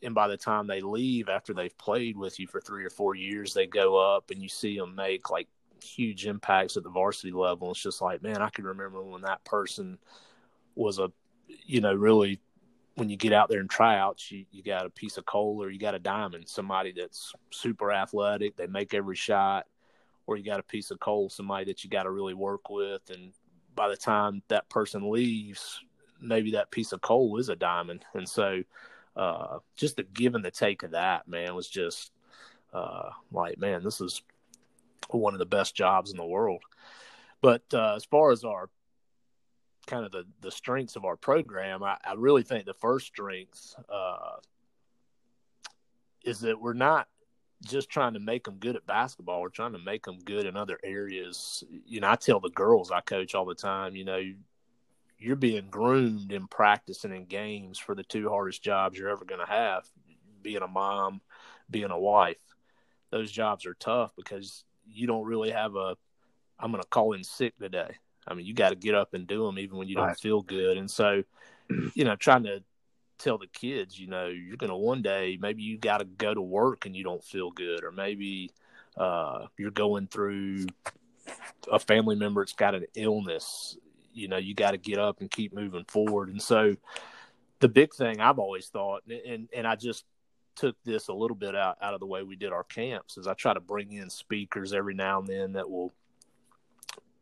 And by the time they leave after they've played with you for three or four years, they go up and you see them make like huge impacts at the varsity level. It's just like, man, I can remember when that person was a, you know, really when you get out there and tryouts, you, you got a piece of coal or you got a diamond, somebody that's super athletic, they make every shot, or you got a piece of coal, somebody that you got to really work with and by the time that person leaves, maybe that piece of coal is a diamond. And so, uh, just the give and the take of that, man, was just uh, like, man, this is one of the best jobs in the world. But uh, as far as our kind of the, the strengths of our program, I, I really think the first strength uh, is that we're not just trying to make them good at basketball. We're trying to make them good in other areas. You know, I tell the girls I coach all the time, you know, you're being groomed in practice and in games for the two hardest jobs you're ever going to have being a mom, being a wife. Those jobs are tough because you don't really have a, I'm going to call in sick today. I mean, you got to get up and do them even when you don't feel good. And so, [clears throat] you know, trying to tell the kids, you know, you're going to one day, maybe you got to go to work and you don't feel good, or maybe uh, you're going through a family member that's got an illness. You know, you got to get up and keep moving forward. And so, the big thing I've always thought, and and I just took this a little bit out out of the way we did our camps, is I try to bring in speakers every now and then that will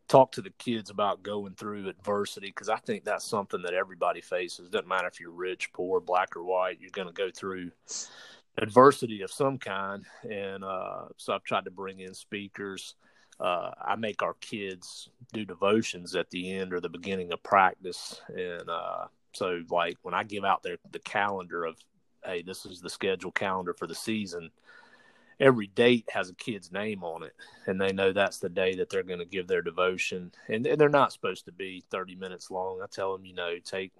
talk to the kids about going through adversity because I think that's something that everybody faces. Doesn't matter if you're rich, poor, black or white, you're going to go through adversity of some kind. And uh, so I've tried to bring in speakers. uh, I make our kids do devotions at the end or the beginning of practice, and uh, so like when I give out their the calendar of, hey, this is the schedule calendar for the season. Every date has a kid's name on it, and they know that's the day that they're going to give their devotion. And, and they're not supposed to be 30 minutes long. I tell them, you know, take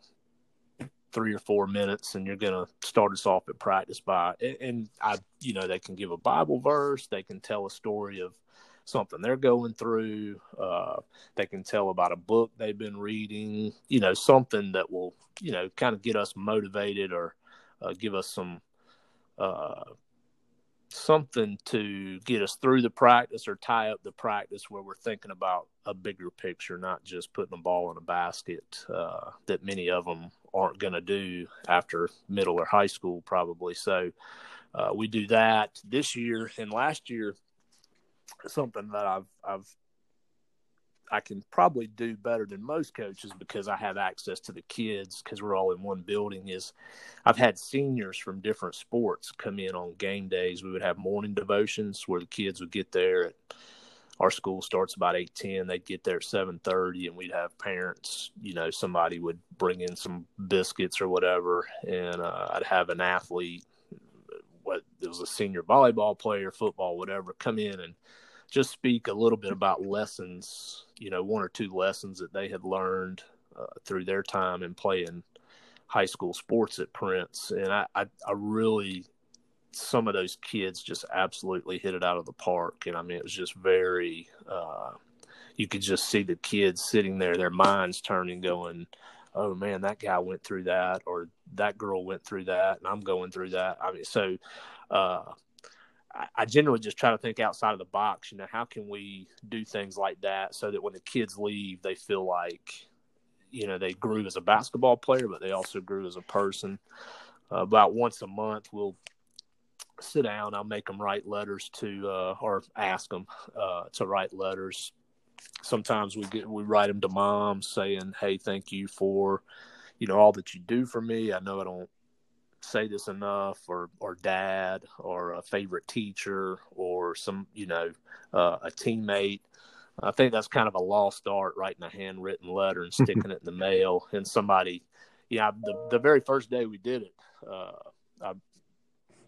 three or four minutes and you're going to start us off at practice by and i you know they can give a bible verse they can tell a story of something they're going through uh, they can tell about a book they've been reading you know something that will you know kind of get us motivated or uh, give us some uh, something to get us through the practice or tie up the practice where we're thinking about a bigger picture, not just putting a ball in a basket uh, that many of them aren't going to do after middle or high school, probably. So uh, we do that this year and last year. Something that I've I've I can probably do better than most coaches because I have access to the kids because we're all in one building. Is I've had seniors from different sports come in on game days. We would have morning devotions where the kids would get there at our school starts about eight ten. They'd get there at seven thirty, and we'd have parents. You know, somebody would bring in some biscuits or whatever, and uh, I'd have an athlete, what it was a senior volleyball player, football, whatever, come in and just speak a little bit about lessons, you know, one or two lessons that they had learned uh, through their time in playing high school sports at Prince. And I, I, I, really, some of those kids just absolutely hit it out of the park. And I mean, it was just very, uh, you could just see the kids sitting there, their minds turning, going, oh man, that guy went through that, or that girl went through that, and I'm going through that. I mean, so, uh, I, generally just try to think outside of the box. You know, how can we do things like that so that when the kids leave, they feel like, you know, they grew as a basketball player, but they also grew as a person. Uh, about once a month, we'll sit down. I'll make them write letters to, uh, or ask them uh, to write letters. Sometimes we get we write them to moms saying, "Hey, thank you for, you know, all that you do for me. I know I don't say this enough or or dad or a favorite teacher or some you know uh, a teammate. I think that's kind of a lost art writing a handwritten letter and [laughs] sticking it in the mail and somebody yeah the, the very first day we did it uh, I,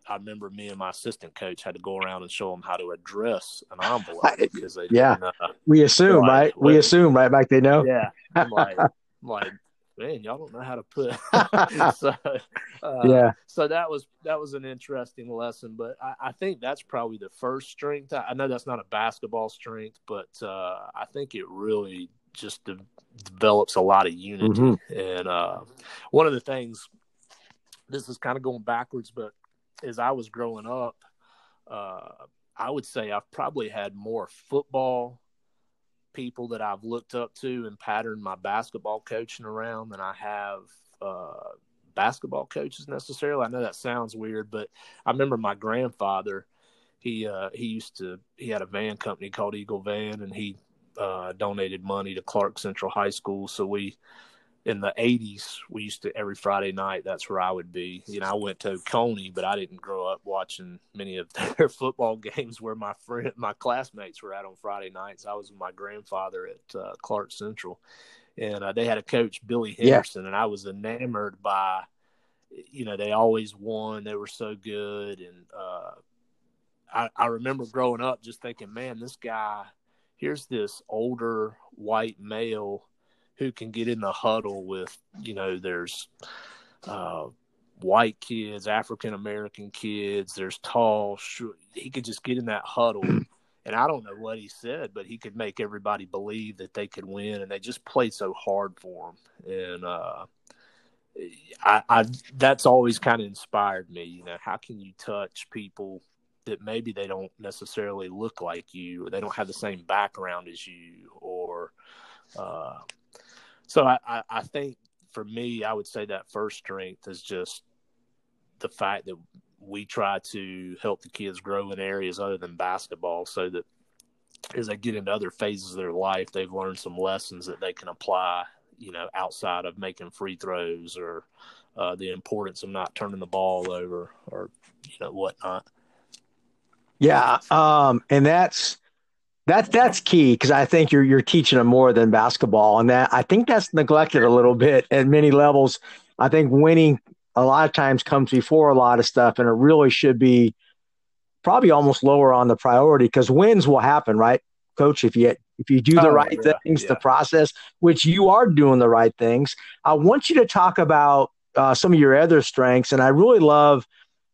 I remember me and my assistant coach had to go around and show them how to address an envelope [laughs] because they yeah. uh, we assume right? We assume right back they know? Yeah. I'm like, I'm like man, y'all don't know how to put. [laughs] [laughs] so, uh, yeah. So that was that was an interesting lesson, but I, I think that's probably the first strength. I, I, know that's not a basketball strength, but uh, I think it really just de- develops a lot of unity. Mm-hmm. And uh, one of the things, this is kind of going backwards, but as I was growing up, uh, I would say I've probably had more football people that I've looked up to and patterned my basketball coaching around than I have uh, basketball coaches necessarily. I know that sounds weird, but I remember my grandfather. He uh, he used to he had a van company called Eagle Van, and he uh, donated money to Clark Central High School. So we in the 80s we used to every friday night that's where i would be. You know i went to coney but i didn't grow up watching many of [laughs] their football games where my friend my classmates were at on friday nights. I was with my grandfather at uh, clark central. And uh, they had a coach billy henderson yeah. and i was enamored by you know they always won they were so good. And uh, I, I remember growing up just thinking man this guy here's this older white male who can get in the huddle with you know there's uh, white kids, African American kids. There's tall. Short, he could just get in that huddle, and I don't know what he said, but he could make everybody believe that they could win, and they just played so hard for him. And uh, I, I that's always kind of inspired me. You know, how can you touch people? That maybe they don't necessarily look like you, or they don't have the same background as you, or uh, so I, I, I think for me, I would say that first strength is just the fact that we try to help the kids grow in areas other than basketball so that as they get into other phases of their life, they've learned some lessons that they can apply, you know, outside of making free throws or uh, the importance of not turning the ball over or, you know, whatnot. Yeah. Um, and that's, That's that's key because I think you're you're teaching them more than basketball, and that I think that's neglected a little bit at many levels. I think winning a lot of times comes before a lot of stuff, and it really should be probably almost lower on the priority because wins will happen, right, Coach? If you if you do the oh, right yeah, things, yeah. the process, which you are doing the right things. I want you to talk about uh, some of your other strengths, and I really love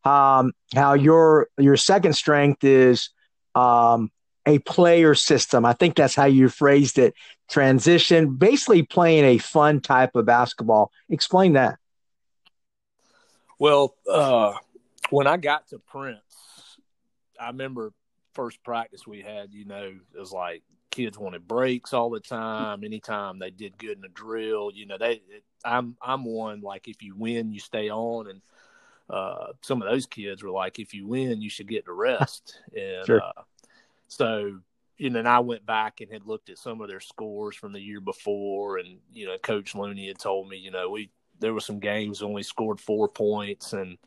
um, how your your second strength is um, a player system. I think that's how you phrased it. Transition, basically playing a fun type of basketball. Explain that. Well, uh, when I got to Prince, I remember first practice we had. You know, it was like kids wanted breaks all the time. Anytime they did good in a drill, you know, they. I'm I'm one like if you win, you stay on, and uh, some of those kids were like, if you win, you should get the rest. And sure. uh, so, you know, and I went back and had looked at some of their scores from the year before, and you know, Coach Looney had told me, you know, we there were some games only scored four points, and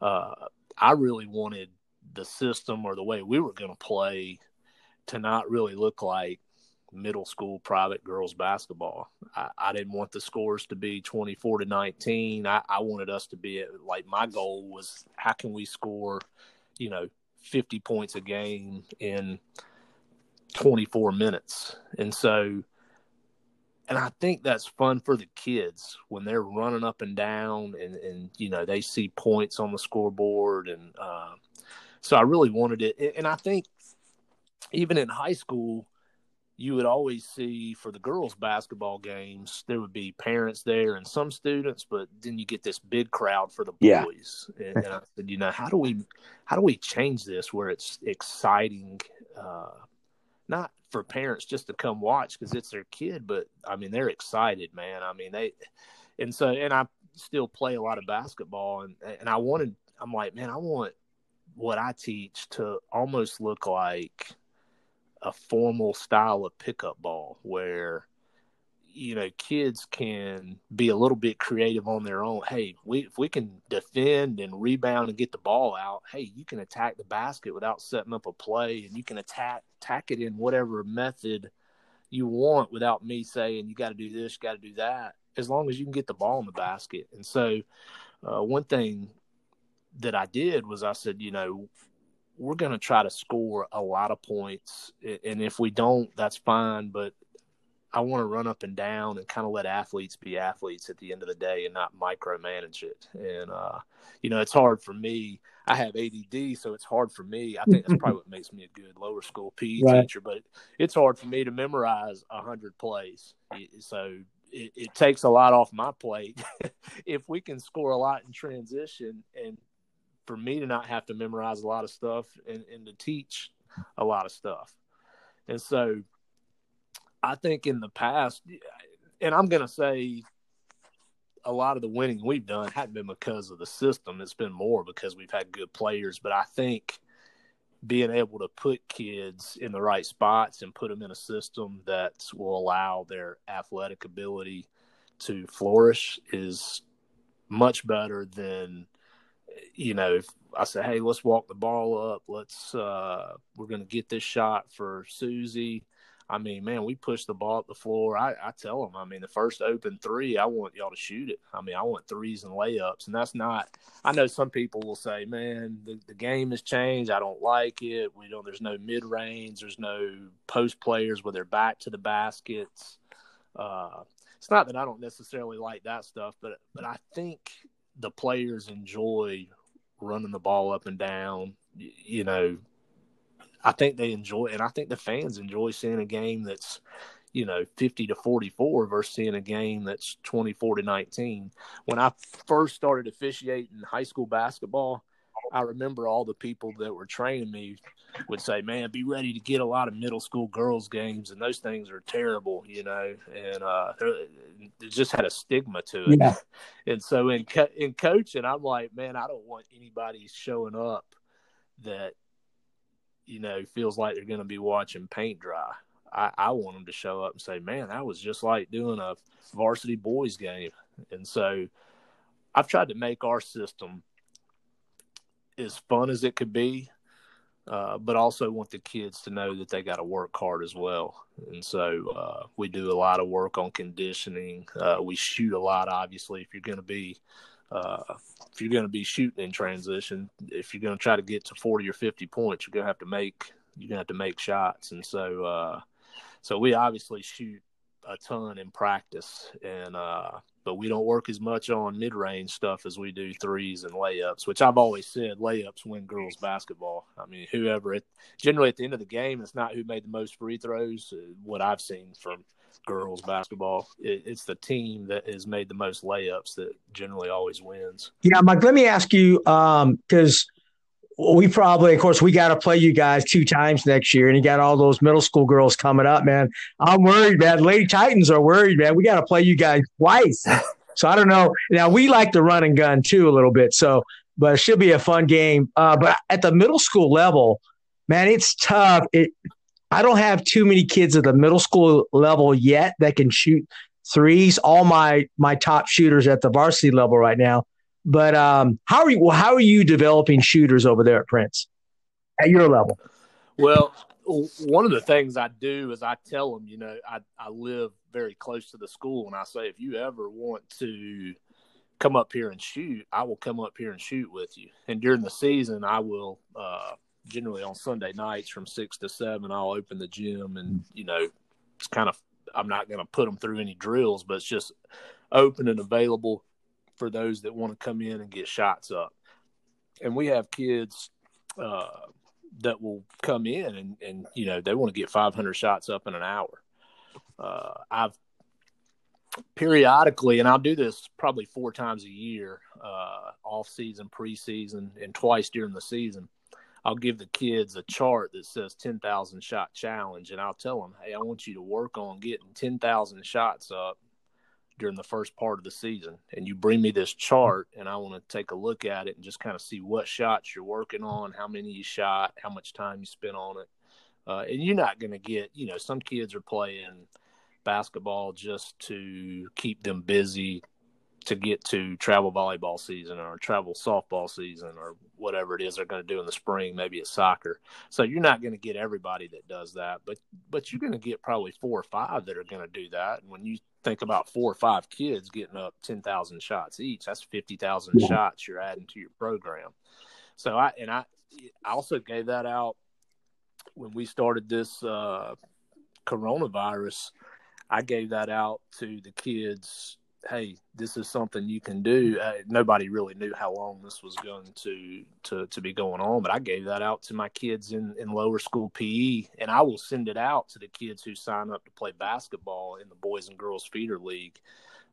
uh, I really wanted the system or the way we were going to play to not really look like middle school private girls basketball. I, I, didn't want the scores to be 24 to 19. I, I wanted us to be at, like my goal was how can we score, you know, 50 points a game in 24 minutes. And so, and I think that's fun for the kids when they're running up and down and, and you know, they see points on the scoreboard. And uh, so I really wanted it. And I think even in high school, you would always see for the girls basketball games there would be parents there and some students but then you get this big crowd for the boys yeah. and, and, i said you know how do we how do we change this where it's exciting uh, not for parents just to come watch because it's their kid but i mean they're excited man i mean they and so and i still play a lot of basketball and and i wanted i'm like man i want what i teach to almost look like a formal style of pickup ball where you know kids can be a little bit creative on their own. Hey we if we can defend and rebound and get the ball out hey you can attack the basket without setting up a play and you can attack attack it in whatever method you want without me saying you got to do this you got to do that as long as you can get the ball in the basket. And so uh, one thing that i did was i said you know we're going to try to score a lot of points. And if we don't, that's fine. But I want to run up and down and kind of let athletes be athletes at the end of the day and not micromanage it. And, uh, you know, it's hard for me. I have ADD, so it's hard for me. I think that's probably [laughs] what makes me a good lower school PE right. teacher, but it's hard for me to memorize a hundred plays. So it, it, takes a lot off my plate. [laughs] if we can score a lot in transition and for me to not have to memorize a lot of stuff and, and to teach a lot of stuff. And so I think in the past, and I'm going to say a lot of the winning we've done hadn't been because of the system. It's been more because we've had good players. But I think being able to put kids in the right spots and put them in a system that will allow their athletic ability to flourish is much better than you know, if I say, hey, let's walk the ball up, let's uh we're gonna get this shot for Susie. I mean, man, we push the ball up the floor. I, I tell them, I mean, the first open three, I want y'all to shoot it. I mean, I want threes and layups, and that's not. I know some people will say, man, the, the game has changed. I don't like it. We don't. There's no mid range. There's no post players with their back to the baskets. Uh, it's not that I don't necessarily like that stuff, but but I think the players enjoy running the ball up and down. You know, I think they enjoy, and I think the fans enjoy seeing a game that's, you know, 50 to 44 versus seeing a game that's 24 to 19. When I first started officiating high school basketball, I remember all the people that were training me would say, "Man, be ready to get a lot of middle school girls games, and those things are terrible," you know, and uh, it just had a stigma to it. Yeah. [laughs] And so in co- in coaching, I'm like, man, I don't want anybody showing up that you know feels like they're going to be watching paint dry. I, I want them to show up and say, man, that was just like doing a varsity boys game. And so I've tried to make our system as fun as it could be, uh, but also want the kids to know that they got to work hard as well. And so uh, we do a lot of work on conditioning. Uh, we shoot a lot, obviously. If you're going to be uh, if you're going to be shooting in transition, if you're going to try to get to 40 or 50 points, you're going to have to make you're going to have to make shots. And so uh, so we obviously shoot a ton in practice, and uh, but we don't work as much on mid range stuff as we do threes and layups. Which I've always said, layups win girls basketball. I mean, whoever it generally at the end of the game, it's not who made the most free throws. Uh, what I've seen from girls basketball, it, it's the team that has made the most layups that generally always wins. Yeah, Mike. Let me ask you because. Um, we probably, of course, we got to play you guys two times next year, and you got all those middle school girls coming up, man. I'm worried, man. Lady Titans are worried, man. We got to play you guys twice. [laughs] So I don't know. Now we like to run and gun too a little bit, so but it should be a fun game. Uh, but at the middle school level, man, it's tough. It I don't have too many kids at the middle school level yet that can shoot threes. All my my top shooters at the varsity level right now but um, how are you? How are you developing shooters over there at Prince at your level? Well, one of the things I do is I tell them, you know, I I live very close to the school, and I say if you ever want to come up here and shoot, I will come up here and shoot with you. And during the season, I will uh, generally on Sunday nights from six to seven, I'll open the gym, and you know, it's kind of I'm not going to put them through any drills, but it's just open and available for those that want to come in and get shots up. And we have kids uh, that will come in and, and, you know, they want to get 500 shots up in an hour. Uh, I've periodically, and I'll do this probably four times a year, uh, off season, preseason, and twice during the season. I'll give the kids a chart that says 10,000 shot challenge, and I'll tell them, hey, I want you to work on getting 10,000 shots up during the first part of the season and you bring me this chart and I want to take a look at it and just kind of see what shots you're working on, how many you shot, how much time you spent on it. Uh, and you're not going to get, you know, some kids are playing basketball just to keep them busy to get to travel volleyball season or travel softball season or whatever it is they're going to do in the spring. Maybe it's soccer. So you're not going to get everybody that does that, but but you're going to get probably four or five that are going to do that. And when you think about four or five kids getting up ten thousand shots each, that's fifty thousand yeah. shots you're adding to your program. So I and I, I also gave that out when we started this uh, coronavirus. I gave that out to the kids hey, this is something you can do. Uh, nobody really knew how long this was going to, to to be going on, but I gave that out to my kids in in lower school PE, and I will send it out to the kids who sign up to play basketball in the Boys and Girls Feeder League,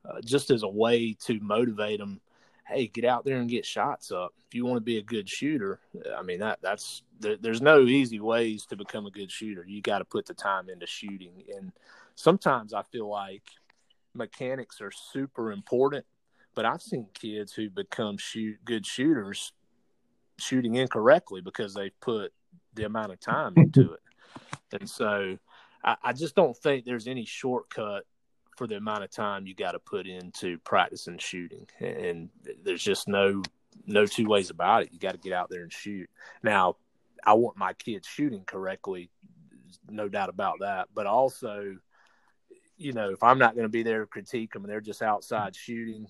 uh, just as a way to motivate them. Hey, get out there and get shots up. If you want to be a good shooter, I mean that that's there, there's no easy ways to become a good shooter. You got to put the time into shooting, and sometimes I feel like mechanics are super important, but I've seen kids who become shoot good shooters shooting incorrectly because they put the amount of time into [laughs] it. And so I, I just don't think there's any shortcut for the amount of time you got to put into practicing shooting. And there's just no no two ways about it. You got to get out there and shoot. Now, I want my kids shooting correctly, no doubt about that. But also, you know, if I'm not going to be there to critique them and they're just outside shooting,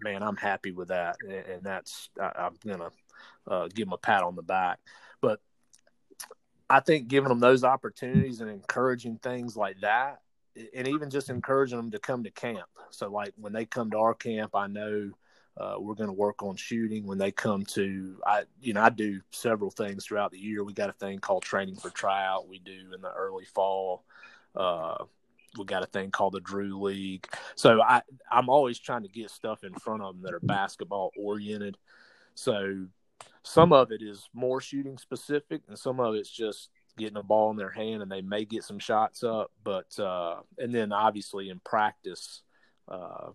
man, I'm happy with that. And that's, I, am going to uh, give them a pat on the back. But I think giving them those opportunities and encouraging things like that, and even just encouraging them to come to camp. So, like when they come to our camp, I know uh, we're going to work on shooting. When they come to, I, you know, I do several things throughout the year. We got a thing called training for tryout. We do in the early fall. Uh, we got a thing called the Drew League. So I I'm always trying to get stuff in front of them that are basketball oriented. So some of it is more shooting specific, and some of it's just getting a ball in their hand, and they may get some shots up. But uh, and then obviously in practice, uh,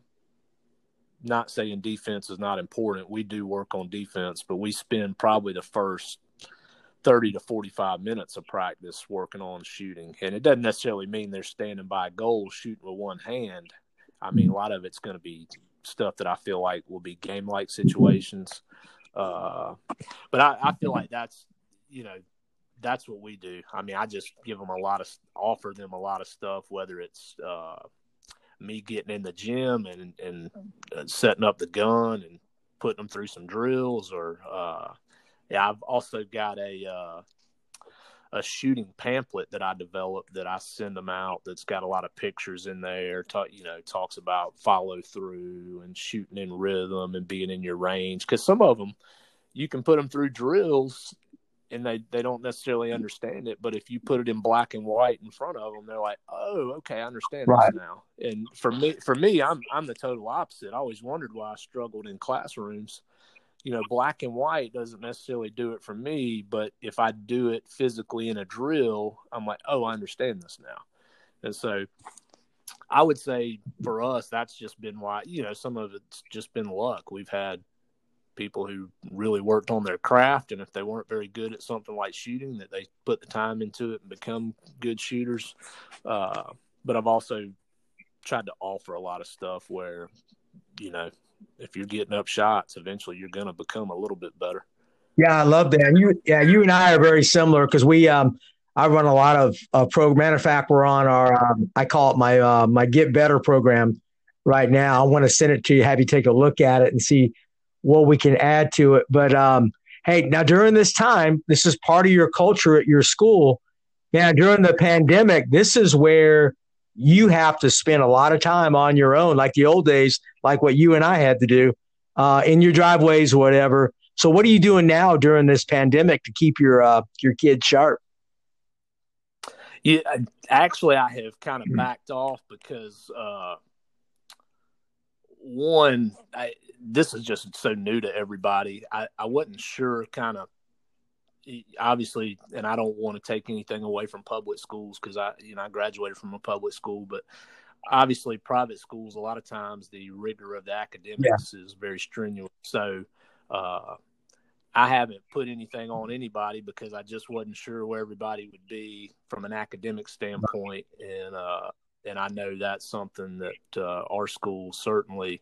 not saying defense is not important. We do work on defense, but we spend probably the first 30 to 45 minutes of practice working on shooting. And it doesn't necessarily mean they're standing by a goal shooting with one hand. I mean, a lot of it's going to be stuff that I feel like will be game like situations. Uh, but I, I, feel like that's, you know, that's what we do. I mean, I just give them a lot of offer them a lot of stuff, whether it's uh, me getting in the gym and and setting up the gun and putting them through some drills, or uh, yeah, I've also got a uh, a shooting pamphlet that I developed that I send them out. That's got a lot of pictures in there. Talk, you know, talks about follow through and shooting in rhythm and being in your range. Because some of them, you can put them through drills and they they don't necessarily understand it. But if you put it in black and white in front of them, they're like, "Oh, okay, I understand right. this now." And for me, for me, I'm I'm the total opposite. I always wondered why I struggled in classrooms. You know, black and white doesn't necessarily do it for me, but if I do it physically in a drill, I'm like, "Oh, I understand this now." And so, I would say for us, that's just been why. You know, some of it's just been luck. We've had people who really worked on their craft and if they weren't very good at something like shooting that they put the time into it and become good shooters uh, but i've also tried to offer a lot of stuff where you know if you're getting up shots eventually you're going to become a little bit better yeah i love that you yeah you and i are very similar because we um I run a lot of uh, program. Matter of fact, we're on our um, I call it my uh, my Get Better program right now. I want to send it to you, have you take a look at it and see what we can add to it. But um, hey, now during this time, this is part of your culture at your school. Now, during the pandemic, this is where you have to spend a lot of time on your own, like the old days, like what you and I had to do uh, in your driveways, whatever. So, what are you doing now during this pandemic to keep your uh, your kids sharp? Yeah, actually, I have kind of backed off because uh, one, I, this is just so new to everybody. I, I wasn't sure kind of obviously, and I don't want to take anything away from public schools because I, you know, I graduated from a public school, but obviously private schools, a lot of times the rigor of the academics yeah. is very strenuous. So, uh, I haven't put anything on anybody because I just wasn't sure where everybody would be from an academic standpoint. And, uh, and I know that's something that uh, our school certainly,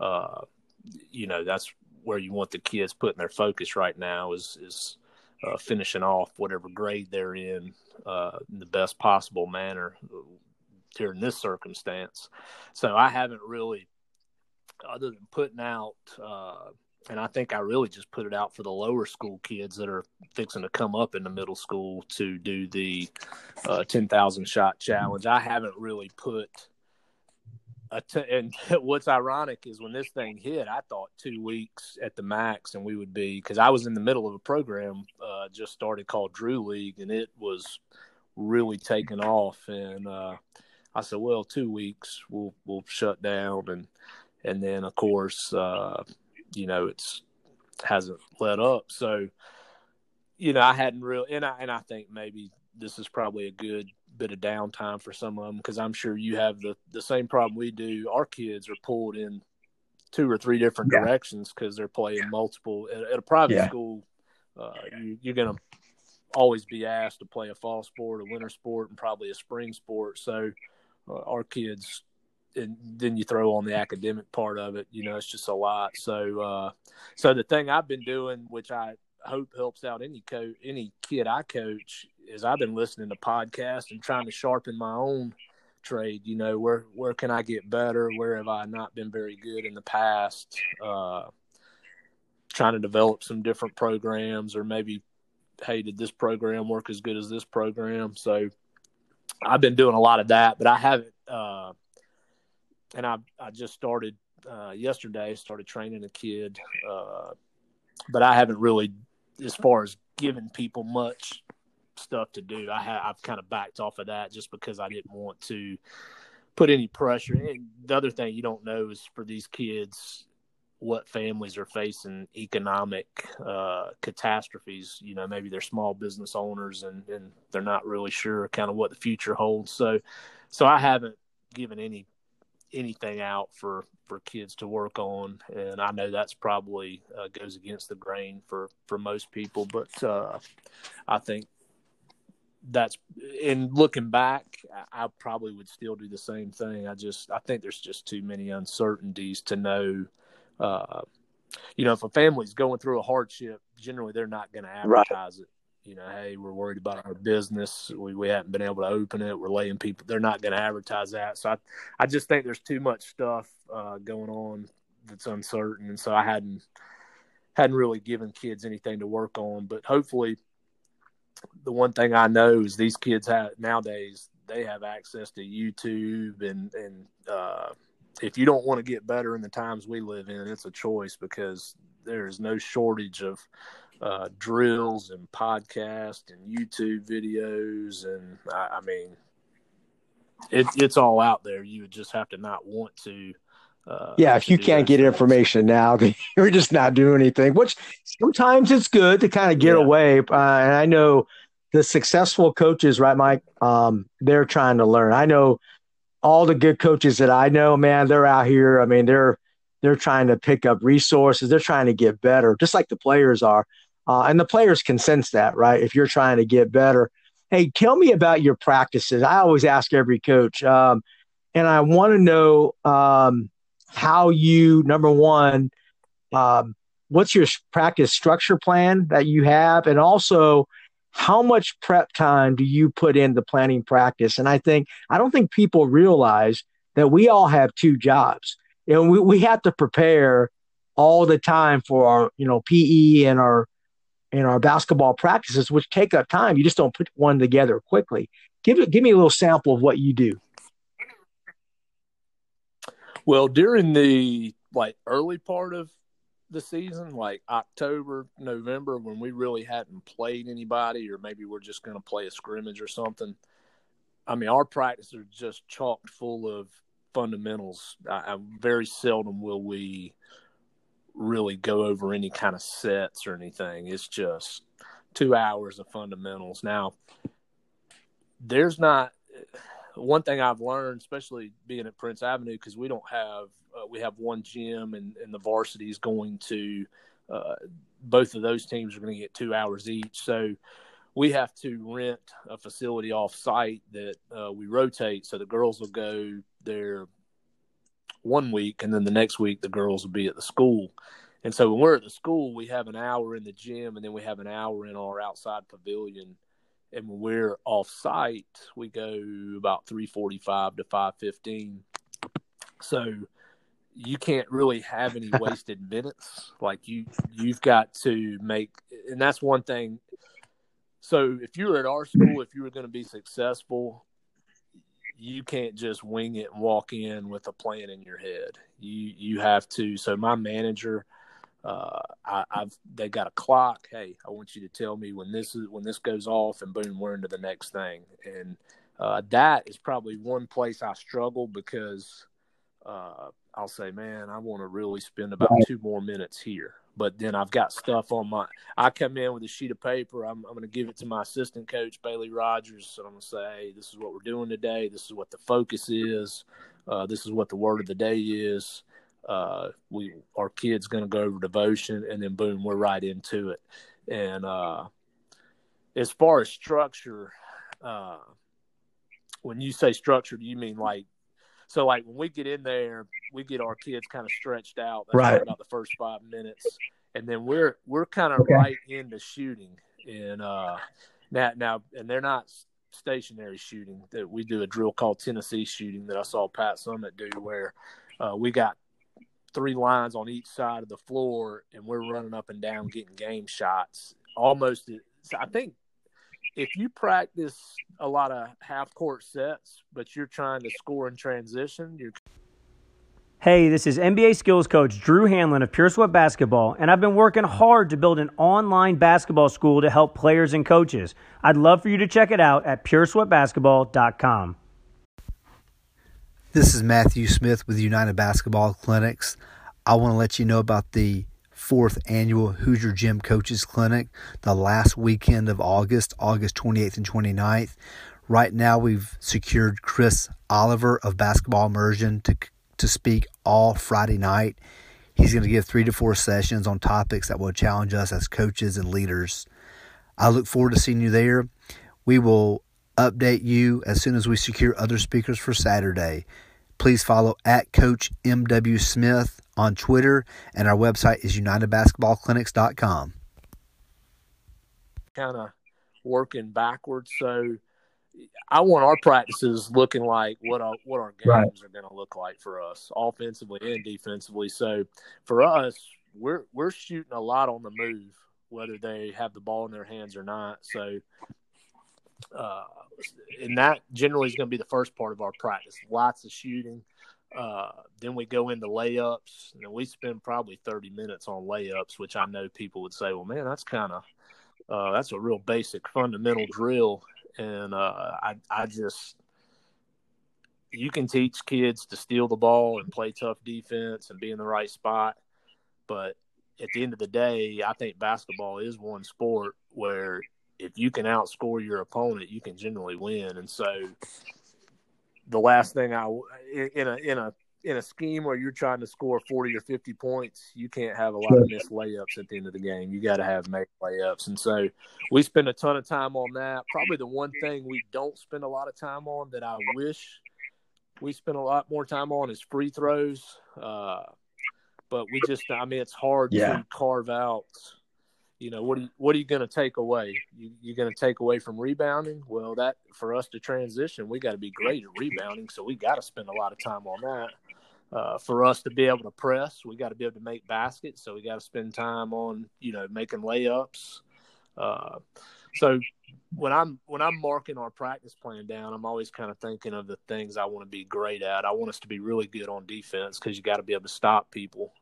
uh, you know, that's where you want the kids putting their focus right now is is uh, finishing off whatever grade they're in uh, in the best possible manner during this circumstance. So I haven't really, other than putting out uh, and I think I really just put it out for the lower school kids that are fixing to come up in the middle school to do the uh, 10,000 shot challenge. I haven't really put and [laughs] what's ironic is when this thing hit, I thought two weeks at the max, and we would be because I was in the middle of a program uh, just started called Drew League, and it was really taking off. And uh, I said, well, two weeks we'll we'll shut down, and and then of course uh, you know it's hasn't let up. So you know I hadn't really, and I and I think maybe this is probably a good bit of downtime for some of them because I'm sure you have the the same problem we do. Our kids are pulled in two or three different yeah. directions because they're playing yeah. multiple at, at, a private yeah. school. Uh, you, you're going to always be asked to play a fall sport, a winter sport, and probably a spring sport. So uh, our kids and then you throw on the academic part of it. You know, it's just a lot. So, uh, so the thing I've been doing, which I hope helps out any coach, any kid I coach, is I've been listening to podcasts and trying to sharpen my own trade. You know, where where can I get better? Where have I not been very good in the past? Uh, trying to develop some different programs, or maybe, hey, did this program work as good as this program? So, I've been doing a lot of that, but I haven't. Uh, and I I just started uh, yesterday. Started training a kid, uh, but I haven't really, as far as giving people much stuff to do. I have I've kind of backed off of that just because I didn't want to put any pressure. And the other thing you don't know is for these kids what families are facing economic uh, catastrophes. You know, maybe they're small business owners and, and they're not really sure kind of what the future holds. So, so I haven't given any anything out for for kids to work on and i know that's probably uh, goes against the grain for for most people but uh, i think that's in looking back I, probably would still do the same thing i just i think there's just too many uncertainties to know uh, you know if a family's going through a hardship generally they're not going to advertise right. it you know, hey, we're worried about our business. We we haven't been able to open it. We're laying people. They're not going to advertise that. So I, I just think there's too much stuff uh, going on that's uncertain, and so I hadn't hadn't really given kids anything to work on. But hopefully, the one thing I know is these kids have nowadays they have access to YouTube and and uh, if you don't want to get better in the times we live in, it's a choice because there is no shortage of uh, drills and podcasts and YouTube videos, and I, I mean, it, it's all out there. You would just have to not want to. Uh, yeah, if you can't get information now, [laughs] you're just not doing anything. Which sometimes it's good to kind of get yeah. away. Uh, and I know the successful coaches, right, Mike? Um, they're trying to learn. I know all the good coaches that I know, man, they're out here. I mean, they're they're trying to pick up resources. They're trying to get better, just like the players are. Uh, and the players can sense that, right? If you're trying to get better. Hey, tell me about your practices. I always ask every coach, um, and I want to know um, how you, number one, um, what's your practice structure plan that you have, and also how much prep time do you put into planning practice? And I think I don't think people realize that we all have two jobs and we, we have to prepare all the time for our you know PE and our and our basketball practices, which take up time. You just don't put one together quickly. Give it give me a little sample of what you do. Well, during the like early part of the season, like October, November, when we really hadn't played anybody, or maybe we're just going to play a scrimmage or something. I mean, our practices are just chocked full of fundamentals. I, I, very seldom will we really go over any kind of sets or anything. It's just two hours of fundamentals. Now, there's not one thing I've learned, especially being at Prince Avenue, because we don't have uh, we have one gym and, and the varsity is going to uh, both of those teams are going to get two hours each. So we have to rent a facility off site that uh, we rotate. So the girls will go there one week, and then the next week the girls will be at the school. And so when we're at the school, we have an hour in the gym, and then we have an hour in our outside pavilion. And when we're off site, we go about three forty-five to five fifteen. So you can't really have any [laughs] wasted minutes. Like you, you've got to make, and that's one thing. So if you were at our school, if you were going to be successful, you can't just wing it and walk in with a plan in your head. You you have to. So my manager, uh, I, have they got a clock. Hey, I want you to tell me when this is when this goes off, and boom, we're into the next thing. And uh, that is probably one place I struggle because uh, I'll say, man, I want to really spend about two more minutes here. But then I've got stuff on my. I come in with a sheet of paper. I'm, I'm going to give it to my assistant coach Bailey Rogers, and I'm going to say, hey, this is what we're doing today. This is what the focus is. Uh, this is what the word of the day is. Uh, we our kids going to go over devotion, and then boom, we're right into it. And uh, as far as structure, uh, when you say structure, do you mean like so like when we get in there, we get our kids kind of stretched out. That's right. About the first five minutes, and then we're we're kind of okay. right into shooting. And uh, now now and they're not stationary shooting. That we do a drill called Tennessee shooting that I saw Pat Summitt do, where uh, we got three lines on each side of the floor, and we're running up and down getting game shots. Almost, I think if you practice a lot of half court sets, but you're trying to score in transition, you're Hey, this is NBA skills coach Drew Hanlen of Pure Sweat Basketball, and I've been working hard to build an online basketball school to help players and coaches. I'd love for you to check it out at puresweatbasketball.com. This is Matthew Smith with United Basketball Clinics. I want to let you know about the fourth annual Hoosier Gym Coaches Clinic the last weekend of August, August 28th and 29th. Right now, we've secured Chris Oliver of Basketball Immersion to, to speak all Friday night. He's going to give three to four sessions on topics that will challenge us as coaches and leaders. I look forward to seeing you there. We will update you as soon as we secure other speakers for Saturday. Please follow at Coach M.W. Smith on Twitter, and our website is unitedbasketballclinics.com. Kind of working backwards. So I want our practices looking like what our what our games right. are going to look like for us, offensively and defensively. So for us, we're we're shooting a lot on the move, whether they have the ball in their hands or not. So, uh, and that generally is going to be the first part of our practice. Lots of shooting. Uh, then we go into layups, and we spend probably thirty minutes on layups, which I know people would say, "Well, man, that's kind of uh, that's a real basic fundamental drill." And uh, I, I just you can teach kids to steal the ball and play tough defense and be in the right spot but at the end of the day, I think basketball is one sport where if you can outscore your opponent, you can generally win. And so, the last thing I in a in a in a scheme where you're trying to score 40 or 50 points, you can't have a lot of missed layups at the end of the game. You got to have make layups. And so we spend a ton of time on that. Probably the one thing we don't spend a lot of time on that I wish we spent a lot more time on is free throws. Uh, but we just I mean it's hard yeah. to carve out. You know what? Are you, what are you going to take away? You, you're going to take away from rebounding. Well, that for us to transition, we got to be great at rebounding. So we got to spend a lot of time on that. Uh, for us to be able to press, we got to be able to make baskets. So we got to spend time on you know making layups. Uh, so when I'm when I'm marking our practice plan down, I'm always kind of thinking of the things I want to be great at. I want us to be really good on defense because you got to be able to stop people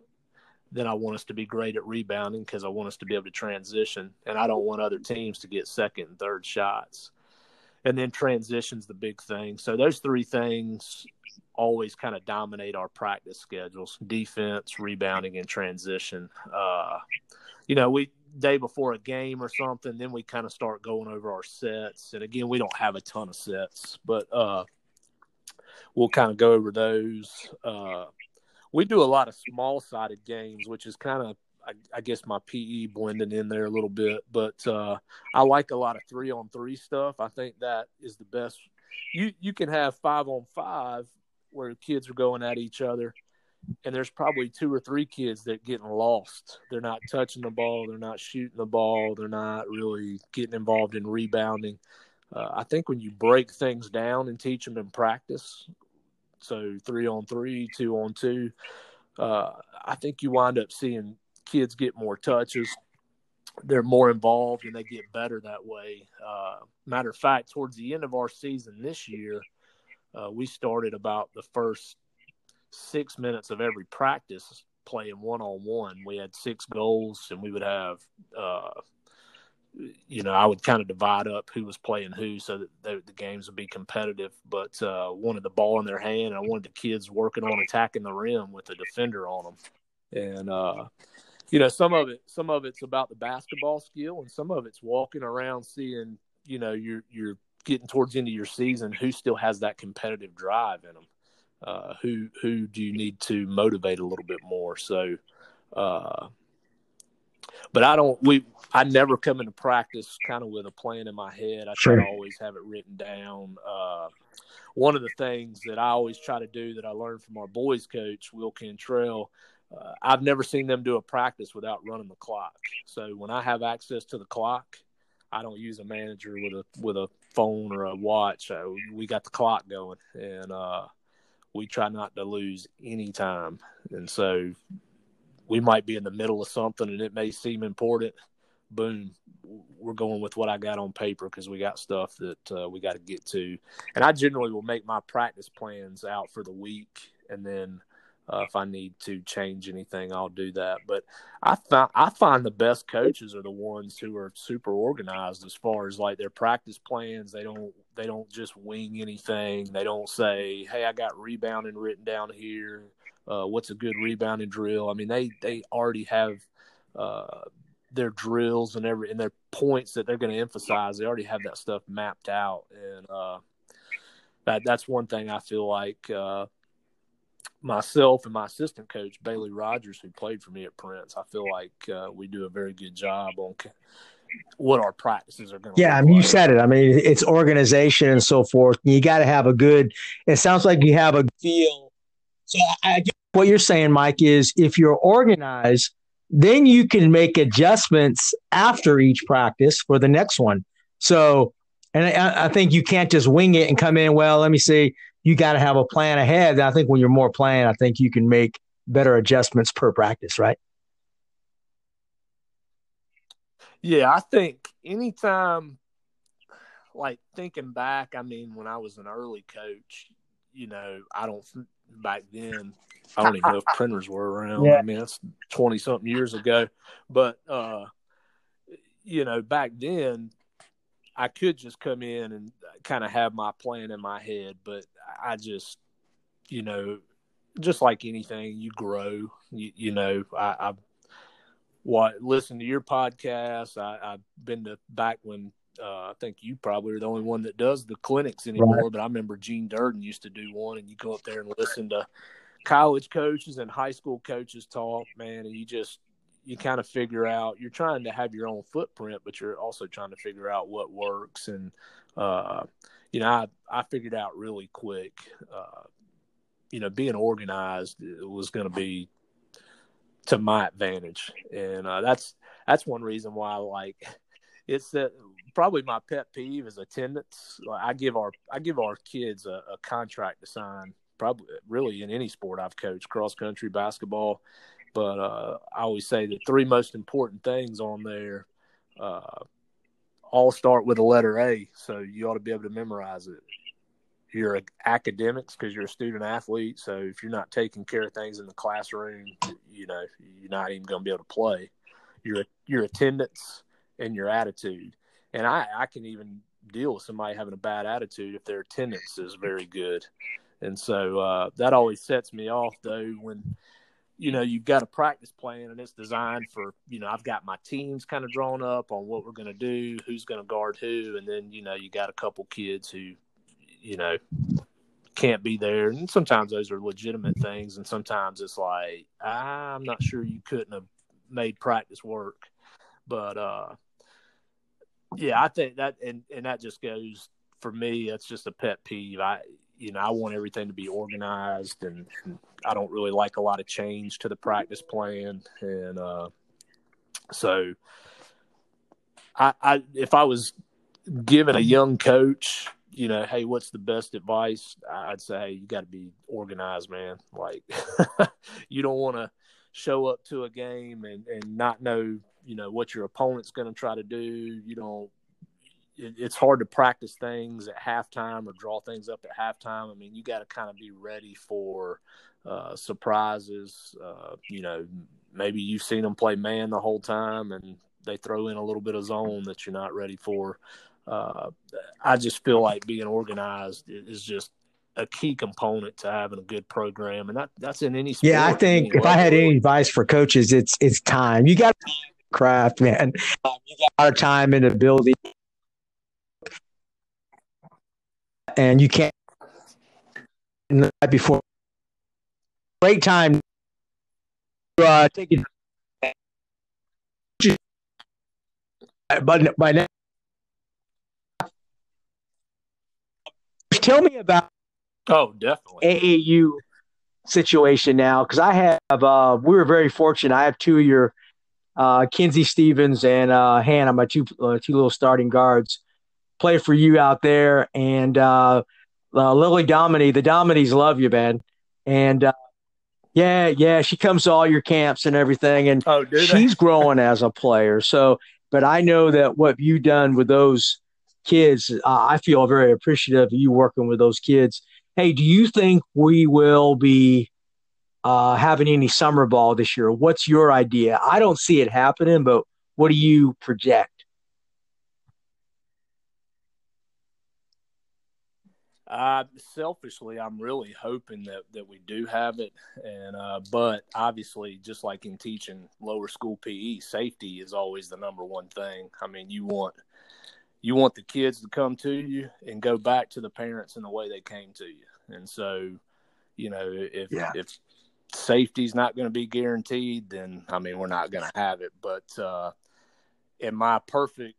then I want us to be great at rebounding because I want us to be able to transition, and I don't want other teams to get second and third shots. And then transition's the big thing. So those three things always kind of dominate our practice schedules: defense, rebounding, and transition. Uh, you know, we day before a game or something, then we kind of start going over our sets. And again, we don't have a ton of sets, but uh, we'll kind of go over those. Uh, we do a lot of small sided games, which is kind of I, I, guess my PE blending in there a little bit, but uh, I like a lot of three on three stuff. I think that is the best. You you can have five on five where kids are going at each other, and there's probably two or three kids that getting lost. They're not touching the ball, they're not shooting the ball, they're not really getting involved in rebounding. Uh, I think when you break things down and teach them in practice, so three on three, two on two. Uh, I think you wind up seeing kids get more touches. They're more involved and they get better that way. Uh, matter of fact, towards the end of our season this year, uh, we started about the first six minutes of every practice playing one on one. We had six goals and we would have uh, you know, I would kind of divide up who was playing who so that they, the games would be competitive. But uh, wanted the ball in their hand, and I wanted the kids working on attacking the rim with the defender on them. And uh, you know, some of it, some of it's about the basketball skill, and some of it's walking around seeing, you know, you're you're getting towards the end of your season, who still has that competitive drive in them. Uh, who who do you need to motivate a little bit more? So, uh, but I don't. We I never come into practice kind of with a plan in my head. I sure. try to always have it written down. Uh, one of the things that I always try to do that I learned from our boys coach Will Cantrell. Uh, I've never seen them do a practice without running the clock. So when I have access to the clock, I don't use a manager with a with a phone or a watch. Uh, we got the clock going, and uh, we try not to lose any time. And so we might be in the middle of something and it may seem important. Boom, we're going with what I got on paper because we got stuff that uh, we got to get to. And I generally will make my practice plans out for the week, and then uh, if I need to change anything, I'll do that. But I find I find the best coaches are the ones who are super organized as far as like their practice plans. They don't they don't just wing anything. They don't say, "Hey, I got rebounding written down here." Uh, what's a good rebounding drill. I mean, they they already have uh, their drills and every and their points that they're going to emphasize. They already have that stuff mapped out, and uh, that that's one thing I feel like uh, myself and my assistant coach Bailey Rogers, who played for me at Prince, I feel like uh, we do a very good job on what our practices are going to. Yeah, I mean, like. you said it. I mean, it's organization and so forth. You got to have a good. It sounds like you have a feel so I, what you're saying, Mike, is if you're organized, then you can make adjustments after each practice for the next one. So, and I, I think you can't just wing it and come in. Well, let me see. You got to have a plan ahead. And I think when you're more planned, I think you can make better adjustments per practice, right? Yeah, I think anytime, like thinking back, I mean, when I was an early coach, you know, I don't back then. I don't even know if [laughs] printers were around. Yeah. I mean, that's twenty something years ago. But uh, you know, back then, I could just come in and kind of have my plan in my head. But I just, you know, just like anything, you grow. You, you know, I, I what listen to your podcast. I, I've been to back when uh, I think you probably are the only one that does the clinics anymore. Right. But I remember Gene Durden used to do one, and you go up there and listen to college coaches and high school coaches talk, man, and you just you kind of figure out you're trying to have your own footprint, but you're also trying to figure out what works. And uh, you know, I I figured out really quick. Uh, you know, being organized was going to be to my advantage, and uh, that's that's one reason why like [laughs] it's that probably my pet peeve is attendance. I give our I give our kids a, a contract to sign. Probably really in any sport I've coached, cross country, basketball. But uh, I always say the three most important things on there uh, all start with a letter A. So you ought to be able to memorize it. Your academics because you're a student athlete. So if you're not taking care of things in the classroom, you know you're not even going to be able to play. Your your attendance and your attitude. And I, I can even deal with somebody having a bad attitude if their attendance is very good. And so uh, that always sets me off, though, when you know you've got a practice plan and it's designed for you know I've got my teams kind of drawn up on what we're going to do, who's going to guard who, and then you know you got a couple kids who you know can't be there, and sometimes those are legitimate things, and sometimes it's like I'm not sure you couldn't have made practice work, but uh yeah, I think that and and that just goes for me. That's just a pet peeve. I you know I want everything to be organized, and, I don't really like a lot of change to the practice plan, and uh, so I, I if I was given a young coach you know, hey, what's the best advice? I'd say hey, you got to be organized, man. Like, [laughs] you don't want to show up to a game and, and not know you know what your opponent's going to try to do. You don't. It, it's hard to practice things at halftime or draw things up at halftime. I mean, you got to kind of be ready for uh, surprises. Uh, you know, maybe you've seen them play man the whole time, and they throw in a little bit of zone that you're not ready for. Uh, I just feel like being organized is just a key component to having a good program, and that, that's in any. yeah, I think if I had any advice for coaches, it's it's time. You got craft, man. Um, you got a lot of time and ability, and you can't. The night before, great time. Uh, take it. But by now, tell me about. Oh, definitely AAU situation now because I have. Uh, we were very fortunate. I have two of your uh, Kinsey Stevens and uh, Hannah, my two uh, two little starting guards, play for you out there. And uh, uh, Lily Dominy, the Dominys love you, man. And uh, yeah, yeah, she comes to all your camps and everything, and oh, she's growing as a player. So, but I know that what you've done with those kids, I feel very appreciative of you working with those kids. Hey, do you think we will be uh, having any summer ball this year. What's your idea? I don't see it happening, but what do you project? Uh, selfishly, I'm really hoping that, that we do have it, and uh, but obviously, just like in teaching lower school PE, safety is always the number one thing. I mean, you want you want the kids to come to you and go back to the parents in the way they came to you, and so you know if yeah. if safety's not going to be guaranteed, then I mean we're not going to have it. But uh, in my perfect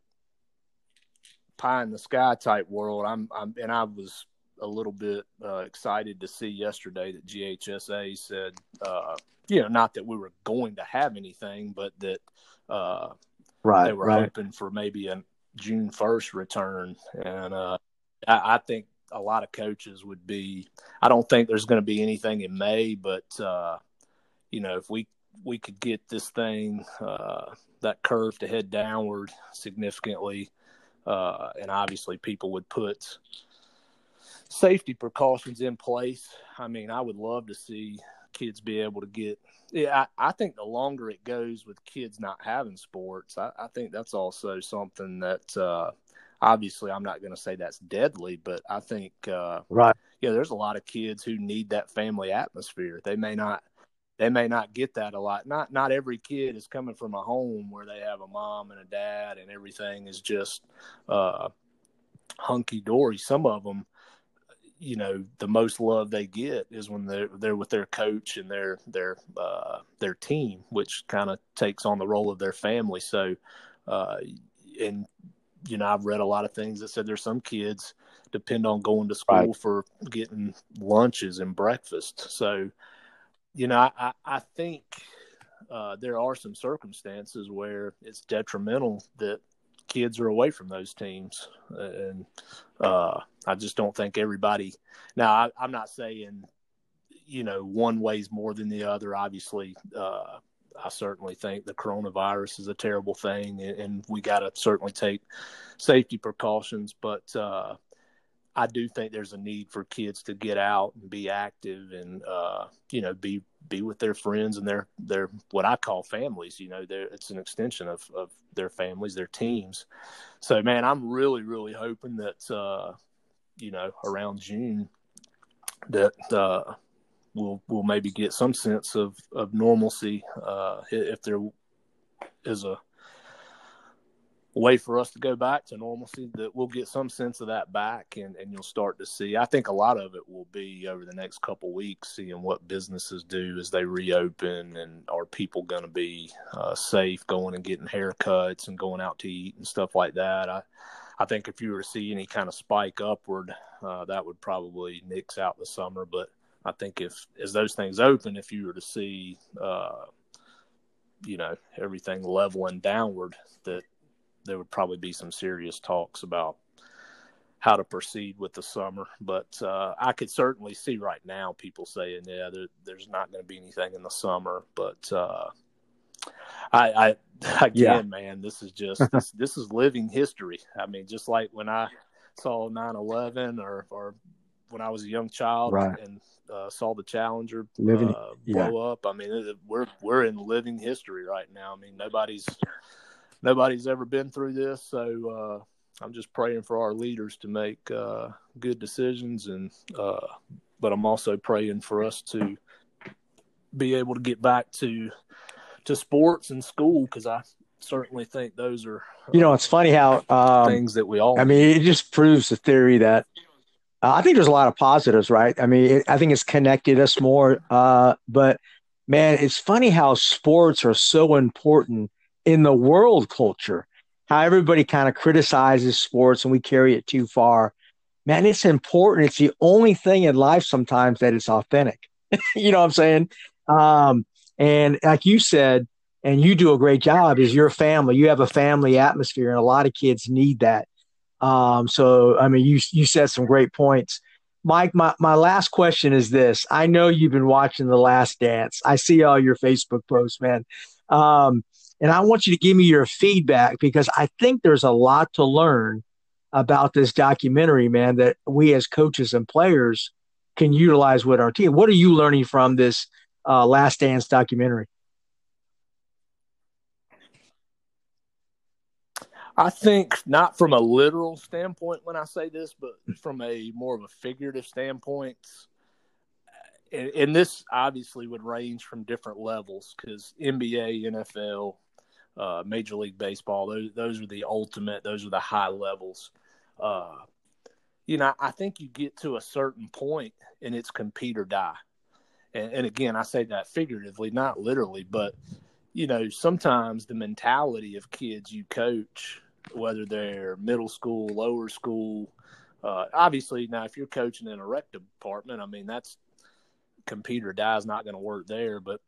pie in the sky type world, I'm, I'm and I was a little bit uh, excited to see yesterday that GHSA said, uh, you know, not that we were going to have anything, but that uh, right, they were right. hoping for maybe a June first return, and uh, I, I, think a lot of coaches would be. I don't think there's going to be anything in May, but uh, you know, if we we could get this thing uh, that curve to head downward significantly, uh, and obviously people would put safety precautions in place. I mean, I would love to see kids be able to get. Yeah, I, I think the longer it goes with kids not having sports, I, I think that's also something that uh, obviously I'm not going to say that's deadly, but I think uh, right. Yeah, there's a lot of kids who need that family atmosphere. They may not they may not get that a lot. Not not every kid is coming from a home where they have a mom and a dad and everything is just uh, hunky dory. Some of them you know the most love they get is when they're they're with their coach and their their uh, their team, which kind of takes on the role of their family. So, uh, and you know, I've read a lot of things that said there's some kids depend on going to school right. for getting lunches and breakfast. So, you know, I I think uh, there are some circumstances where it's detrimental that kids are away from those teams, and uh, I just don't think everybody. Now, I, am not saying you know one weighs more than the other. Obviously, uh, I certainly think the coronavirus is a terrible thing, and, we got to certainly take safety precautions. But uh, I do think there's a need for kids to get out and be active, and uh, you know, be be with their friends and their their what I call families. You know, it's an extension of of their families, their teams. So, man, I'm really really hoping that uh, you know around June that uh, we'll we'll maybe get some sense of of normalcy uh, if there is a way for us to go back to normalcy that we'll get some sense of that back and, and you'll start to see. I think a lot of it will be over the next couple weeks seeing what businesses do as they reopen and are people going to be uh, safe going and getting haircuts and going out to eat and stuff like that. I i think if you were to see any kind of spike upward uh, that would probably nix out the summer but i think if as those things open if you were to see uh, you know everything leveling downward that there would probably be some serious talks about how to proceed with the summer. But uh, I could certainly see right now people saying, "Yeah, there, there's not going to be anything in the summer." But uh, I, I [laughs] again, yeah. man, this is just this, [laughs] this is living history. I mean, just like when I saw 9/11 or or when I was a young child right. and uh, saw the Challenger living, uh, blow yeah. up. I mean, we're we're in living history right now. I mean, nobody's nobody's ever been through this, so uh, I'm just praying for our leaders to make uh, good decisions, and uh, but I'm also praying for us to be able to get back to to sports and school because I certainly think those are you know it's funny how um, things that we all I mean it just proves the theory that uh, I think there's a lot of positives right I mean it, I think it's connected us more uh, but man it's funny how sports are so important in the world culture, how everybody kind of criticizes sports and we carry it too far. Man, it's important. It's the only thing in life sometimes that is authentic. [laughs] you know what I'm saying? Um, and like you said, and you do a great job, is your family. You have a family atmosphere, and a lot of kids need that. Um, so, I mean, you you said some great points. Mike, my, my last question is this. I know you've been watching The Last Dance. I see all your Facebook posts, man. Um, and I want you to give me your feedback because I think there's a lot to learn about this documentary, man, that we as coaches and players can utilize with our team. What are you learning from this uh, Last Dance documentary? I think not from a literal standpoint when I say this, but from a more of a figurative standpoint. And, and this obviously would range from different levels because NBA, NFL, uh, Major League Baseball. Those those are the ultimate. Those are the high levels. Uh, you know, I think you get to a certain point and it's compete or die. And, and again, I say that figuratively, not literally, but you know, sometimes the mentality of kids you coach, whether they're middle school, lower school, uh, obviously now if you're coaching in a rec department, I mean that's computer or die is not going to work there. But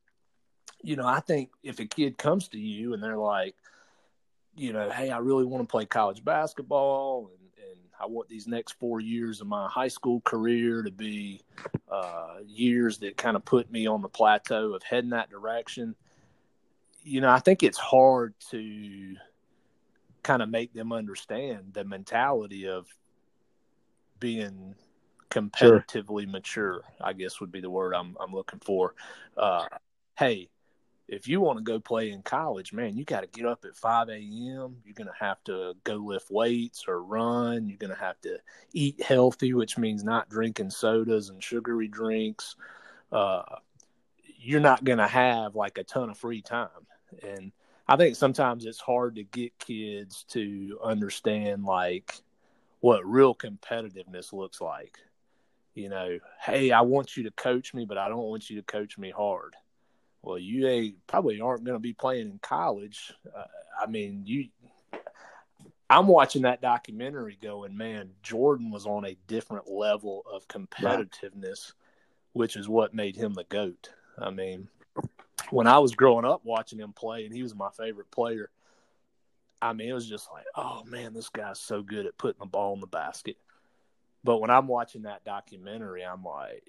you know, I think if a kid comes to you and they're like, you know, hey, I really want to play college basketball and, and I want these next four years of my high school career to be uh, years that kind of put me on the plateau of heading that direction. You know, I think it's hard to kind of make them understand the mentality of being competitively sure. mature, I guess would be the word I'm I'm looking for. Uh, hey, if you want to go play in college, man, you got to get up at 5 a.m. You're going to have to go lift weights or run. You're going to have to eat healthy, which means not drinking sodas and sugary drinks. Uh, you're not going to have like a ton of free time. And I think sometimes it's hard to get kids to understand like what real competitiveness looks like. You know, hey, I want you to coach me, but I don't want you to coach me hard well, you ain't, probably aren't going to be playing in college. Uh, I mean, you. I'm watching that documentary going, man, Jordan was on a different level of competitiveness, right. which is what made him the GOAT. I mean, when I was growing up watching him play, and he was my favorite player, I mean, it was just like, oh man, this guy's so good at putting the ball in the basket. But when I'm watching that documentary, I'm like,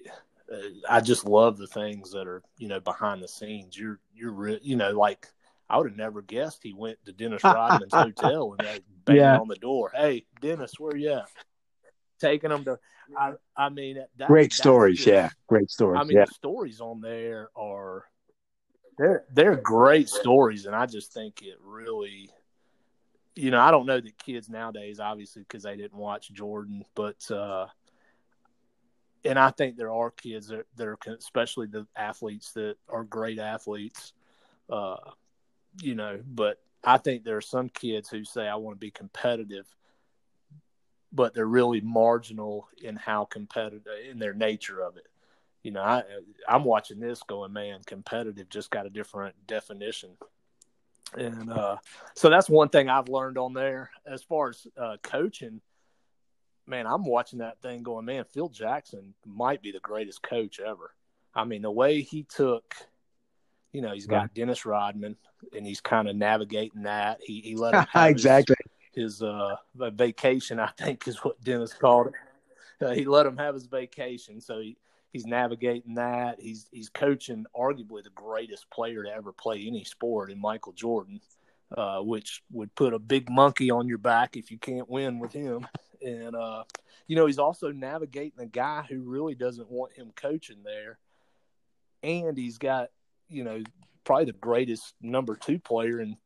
uh, I just love the things that are you know behind the scenes. You're you're re- you know like I would have never guessed he went to Dennis [laughs] Rodman's hotel and they banged yeah. on the door. Hey, Dennis, where you at? Taking them to. I, I mean, that, great stories. Just, yeah, great stories. I mean, yeah. the stories on there are they're they're great stories, and I just think it really. You know, I don't know that kids nowadays, obviously, because they didn't watch Jordan, but uh, and I think there are kids that, that are, especially the athletes that are great athletes, uh, you know, but I think there are some kids who say, I want to be competitive, but they're really marginal in how competitive, in their nature of it. You know, I, I'm watching this going, man, competitive just got a different definition. And uh, so that's one thing I've learned on there. As far as uh, coaching, man, I'm watching that thing going, man, Phil Jackson might be the greatest coach ever. I mean, the way he took, you know, he's got right. Dennis Rodman and he's kind of navigating that. He he let him [laughs] exactly his, his uh vacation, I think is what Dennis called it. Uh, he let him have his vacation, so he he's navigating that. He's he's coaching arguably the greatest player to ever play any sport in Michael Jordan. Uh, which would put a big monkey on your back if you can't win with him and uh, you know he's also navigating a guy who really doesn't want him coaching there, and he's got you know probably the greatest number two player in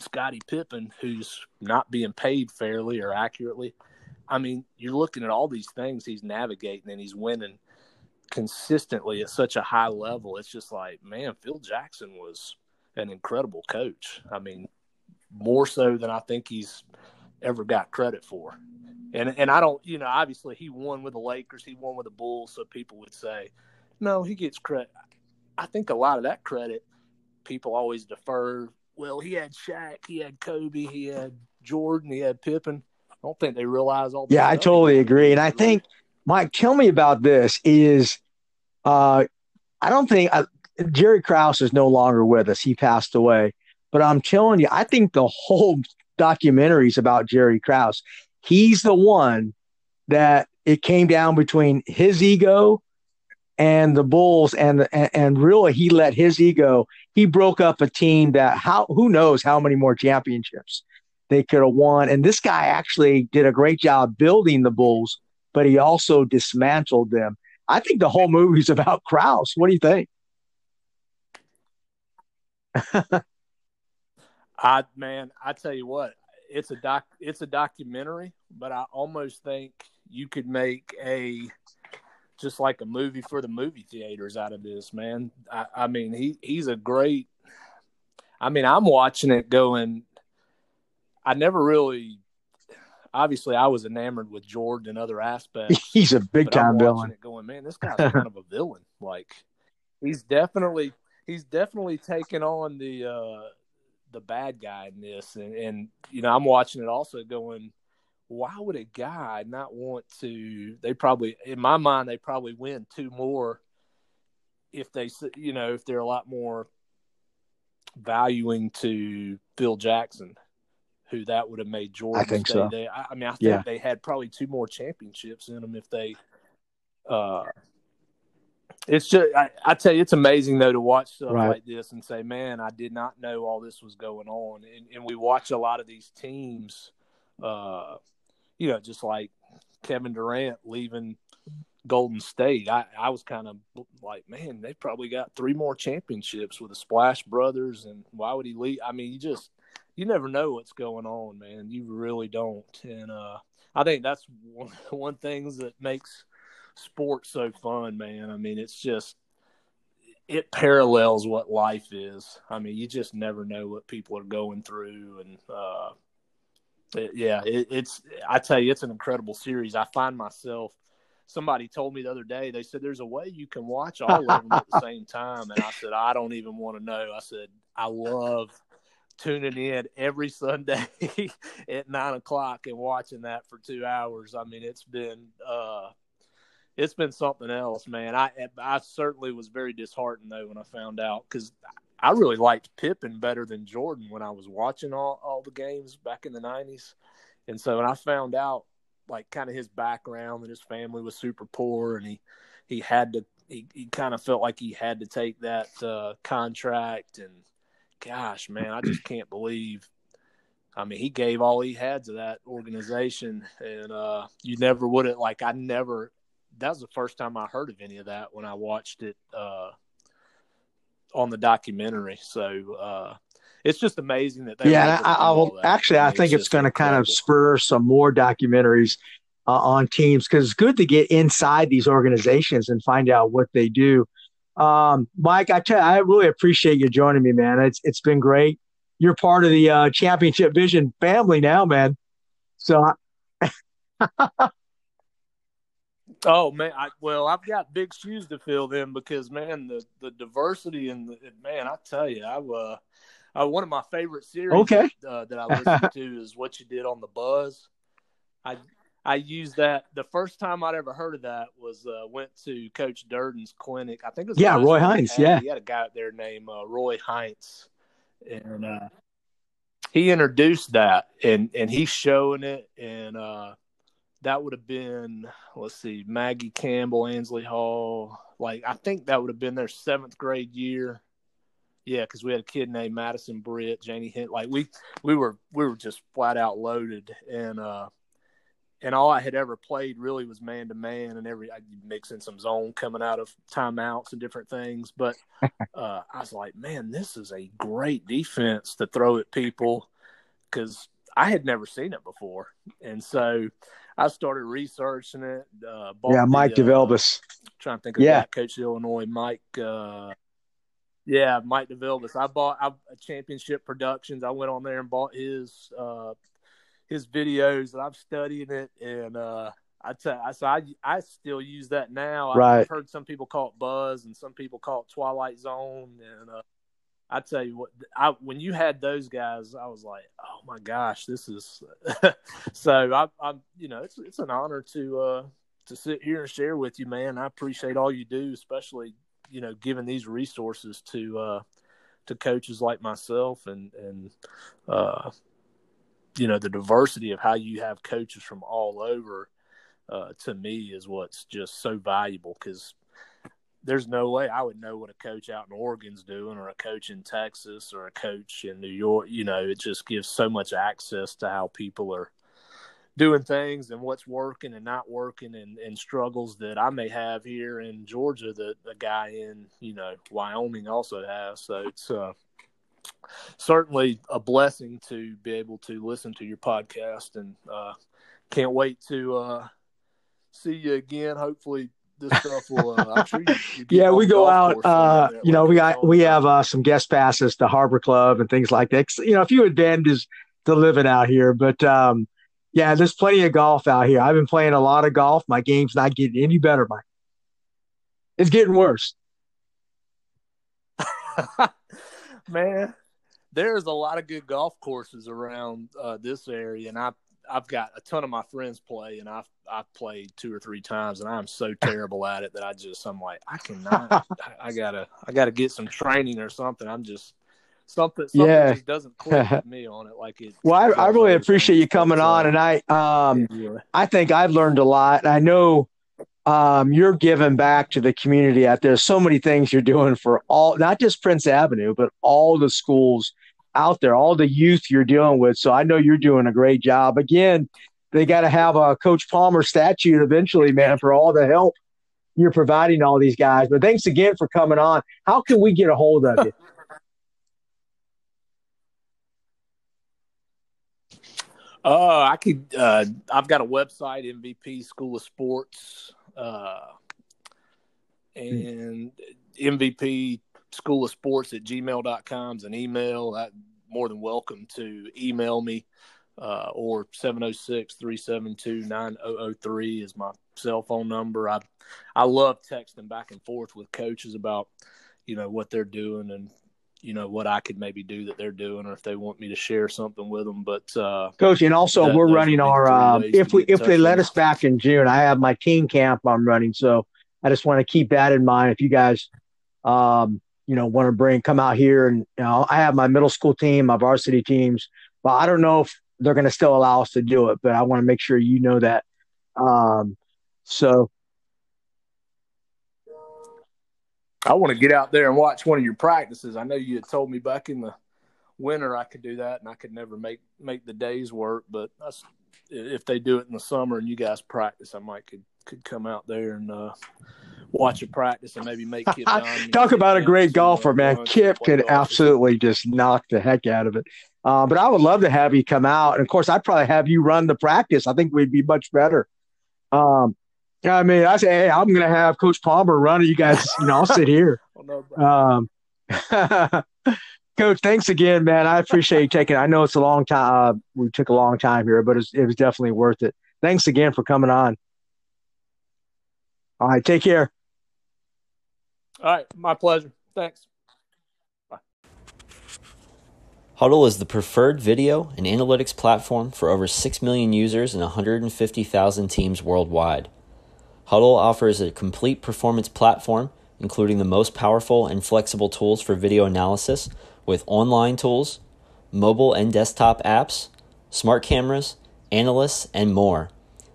Scottie Pippen, who's not being paid fairly or accurately. I mean, you're looking at all these things he's navigating, and he's winning consistently at such a high level. It's just like, man, Phil Jackson was an incredible coach. I mean, more so than I think he's ever got credit for. And and I don't, you know, obviously he won with the Lakers, he won with the Bulls, so people would say, no, he gets credit. I think a lot of that credit people always defer. Well, he had Shaq, he had Kobe, he had Jordan, he had Pippen. I don't think they realize all. Yeah, I totally agree, and I think Mike, tell me about this. Is uh, I don't think uh, Jerry Krause is no longer with us. He passed away, but I'm telling you, I think the whole documentary is about Jerry Krause he's the one that it came down between his ego and the Bulls, and and, and really he let his ego. He broke up a team that how who knows how many more championships they could have won. And this guy actually did a great job building the Bulls, but he also dismantled them. I think the whole movie is about Krause. What do you think? [laughs] I man, I tell you what, it's a doc it's a documentary, but I almost think you could make a just like a movie for the movie theaters out of this, man. I, I mean he he's a great I mean, I'm watching it going I never really obviously I was enamored with Jordan and other [laughs] aspects. He's a big time villain. Going, man, this guy's kind of a villain. Like he's definitely he's definitely taken on the uh the bad guy in this, and, and you know I'm watching it also going, why would a guy not want to? They probably, in my mind, they probably win two more if they, you know, if they're a lot more valuing to Phil Jackson. Who that would have made Jordan I think so. there. I, I mean, I think Yeah. they had probably two more championships in them if they. Uh, it's just I, I tell you, it's amazing though to watch stuff Right. like this and say, "Man, I did not know all this was going on." And, and we watch a lot of these teams, uh, you know, just like Kevin Durant leaving Golden State. I, I was kind of like, man, they probably got three more championships with the Splash Brothers, and why would he leave? I mean, you just you never know what's going on, man. You really don't, and uh, I think that's one [laughs] one things that makes sports so fun, man. I mean, it's just it parallels what life is. I mean, you just never know what people are going through, and uh, it- yeah, it, it's. I tell you, it's an incredible series. I find myself. Somebody told me the other day. They said there's a way you can watch all of them at the [laughs] same time, and I said I don't even want to know. I said I love tuning in every Sunday [laughs] at nine o'clock and watching that for two hours. I mean, it's been uh, it's been something else, man. I I certainly was very disheartened though when I found out because I really liked Pippen better than Jordan when I was watching all all the games back in the nineties, and so when I found out like kind of his background and his family was super poor and he he had to he, he kind of felt like he had to take that uh, contract and gosh man I just can't believe I mean, he gave all he had to that organization, and uh, you never would have like I never. That was the first time I heard of any of that when I watched it uh, on the documentary. So uh, it's just amazing that they. yeah, I, I will actually. I mean, think it's just going to kind of spur some more documentaries uh, on teams because it's good to get inside these organizations and find out what they do. Um, Mike, I tell you, I really appreciate you joining me, man. It's it's been great. You're part of the uh, Championship Vision family now, man. So I- [laughs] Oh man, I, well, I've got big shoes to fill then because man, the the diversity and the, man, I tell you, I uh, uh, one of my favorite series Okay. uh, that I listened to is what you did on the Buzz. I I used that the first time I'd ever heard of that was uh, went to Coach Durden's clinic. I think it was Yeah, Roy one he Hines, had. yeah. he had a guy out there named uh, Roy Hines, and uh, he introduced that, and and he's showing it, and uh, that would have been let's see, Maggie Campbell, Ansley Hall. Like I think that would have been their seventh grade year. Yeah, because we had a kid named Madison Britt, Janie Hint. Like we we were we were just flat out loaded, and uh, and all I had ever played really was man to man, and every I mix in some zone coming out of timeouts and different things. But [laughs] uh, I was like, man, this is a great defense to throw at people because I had never seen it before, and so I started researching it. Uh, yeah, Mike the, uh, trying to think of Yeah. that coach of Illinois, Mike. Uh, yeah, Mike Divilbiss. I bought I, Championship Productions. I went on there and bought his uh, his videos, and I'm studying it. And uh, I tell, I so I I still use that now. Right. I've heard some people call it Buzz, and some people call it Twilight Zone. And uh, I tell you what, I when you had those guys, I was like, oh my gosh, this is. [laughs] so I, I'm, you know, it's it's an honor to uh, to sit here and share with you, man. I appreciate all you do, especially you know giving these resources to uh, to coaches like myself, and and uh, you know the diversity of how you have coaches from all over. Uh, to me, is what's just so valuable because there's no way I would know what a coach out in Oregon's doing, or a coach in Texas, or a coach in New York. You know, it just gives so much access to how people are doing things and what's working and not working and, and struggles that I may have here in Georgia that a guy in, you know, Wyoming also has. So it's uh, certainly a blessing to be able to listen to your podcast and uh, can't wait to uh, see you again. Hopefully this stuff will, uh, sure you, you Yeah, we go out. Uh, you know, we got we have uh, some guest passes to Harbor Club and things like that. You know, a few advantages to living out here, but um, yeah, there's plenty of golf out here. I've been playing a lot of golf. My game's not getting any better, Mike. It's getting worse. [laughs] Man, there's a lot of good golf courses around uh, this area, and I I've got a ton of my friends play, and I've I've played two or three times, and I'm so [laughs] terrible at it that I just I'm like I cannot. I, gotta I gotta get some training or something. I'm just something, something Yeah. just doesn't click with me on it. Like it. Well, I, I really appreciate you coming on, and I um yeah. I think I've learned a lot. I know um, you're giving back to the community out there. So many things you're doing for all, not just Prince Avenue, but all the schools out there, all the youth you're dealing with. So I know you're doing a great job. Again, they got to have a Coach Palmer statue eventually, man, for all the help you're providing all these guys. But thanks again for coming on. How can we get a hold of you? [laughs] Uh, I could. Uh, I've got a website, MVP School of Sports, uh, and MVP School of Sports at gmail.com is an email. That more than welcome to email me, uh, or 706 372 9003 is my cell phone number. I I love texting back and forth with coaches about you know what they're doing and you know what I could maybe do that they're doing, or if they want me to share something with them. But uh, Coach, and also That- we're running our to if we if they let us back in June, I have my teen camp I'm running. So I just want to keep that in mind. If you guys, um, you know, want to bring come out here and you know, I have my middle school team, my varsity teams, but I don't know if they're going to still allow us to do it. But I want to make sure you know that. Um, so I want to get out there and watch one of your practices. I know you had told me back in the winter I could do that, and I could never make make the days work. But that's, if they do it in the summer and you guys practice, I might could could come out there and uh, watch a practice and maybe make Kip [laughs] talk about a great golfer, man. Kip could golf absolutely just knock the heck out of it. Uh, but I would love to have you come out, and of course, I'd probably have you run the practice. I think we'd be much better. Um, I mean, I say, hey, I'm going to have Coach Palmer run it. You guys, you know, I'll sit here. [laughs] something. I don't know, bro. Um, [laughs] Coach, thanks again, man. I appreciate you taking. I know it's a long time. Uh, we took a long time here, but it's, it was definitely worth it. Thanks again for coming on. All right, take care. All right, my pleasure. Thanks. Hudl is the preferred video and analytics platform for over 6 million users and 150,000 teams worldwide. Hudl offers a complete performance platform, including the most powerful and flexible tools for video analysis with online tools, mobile and desktop apps, smart cameras, analysts, and more.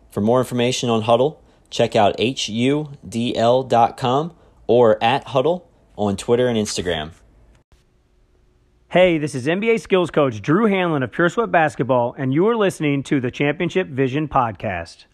For more information on Hudl, check out hudl.com or at Hudl on Twitter and Instagram. Hey, this is NBA skills coach Drew Hanlen of Pure Sweat Basketball, and you are listening to the Championship Vision Podcast.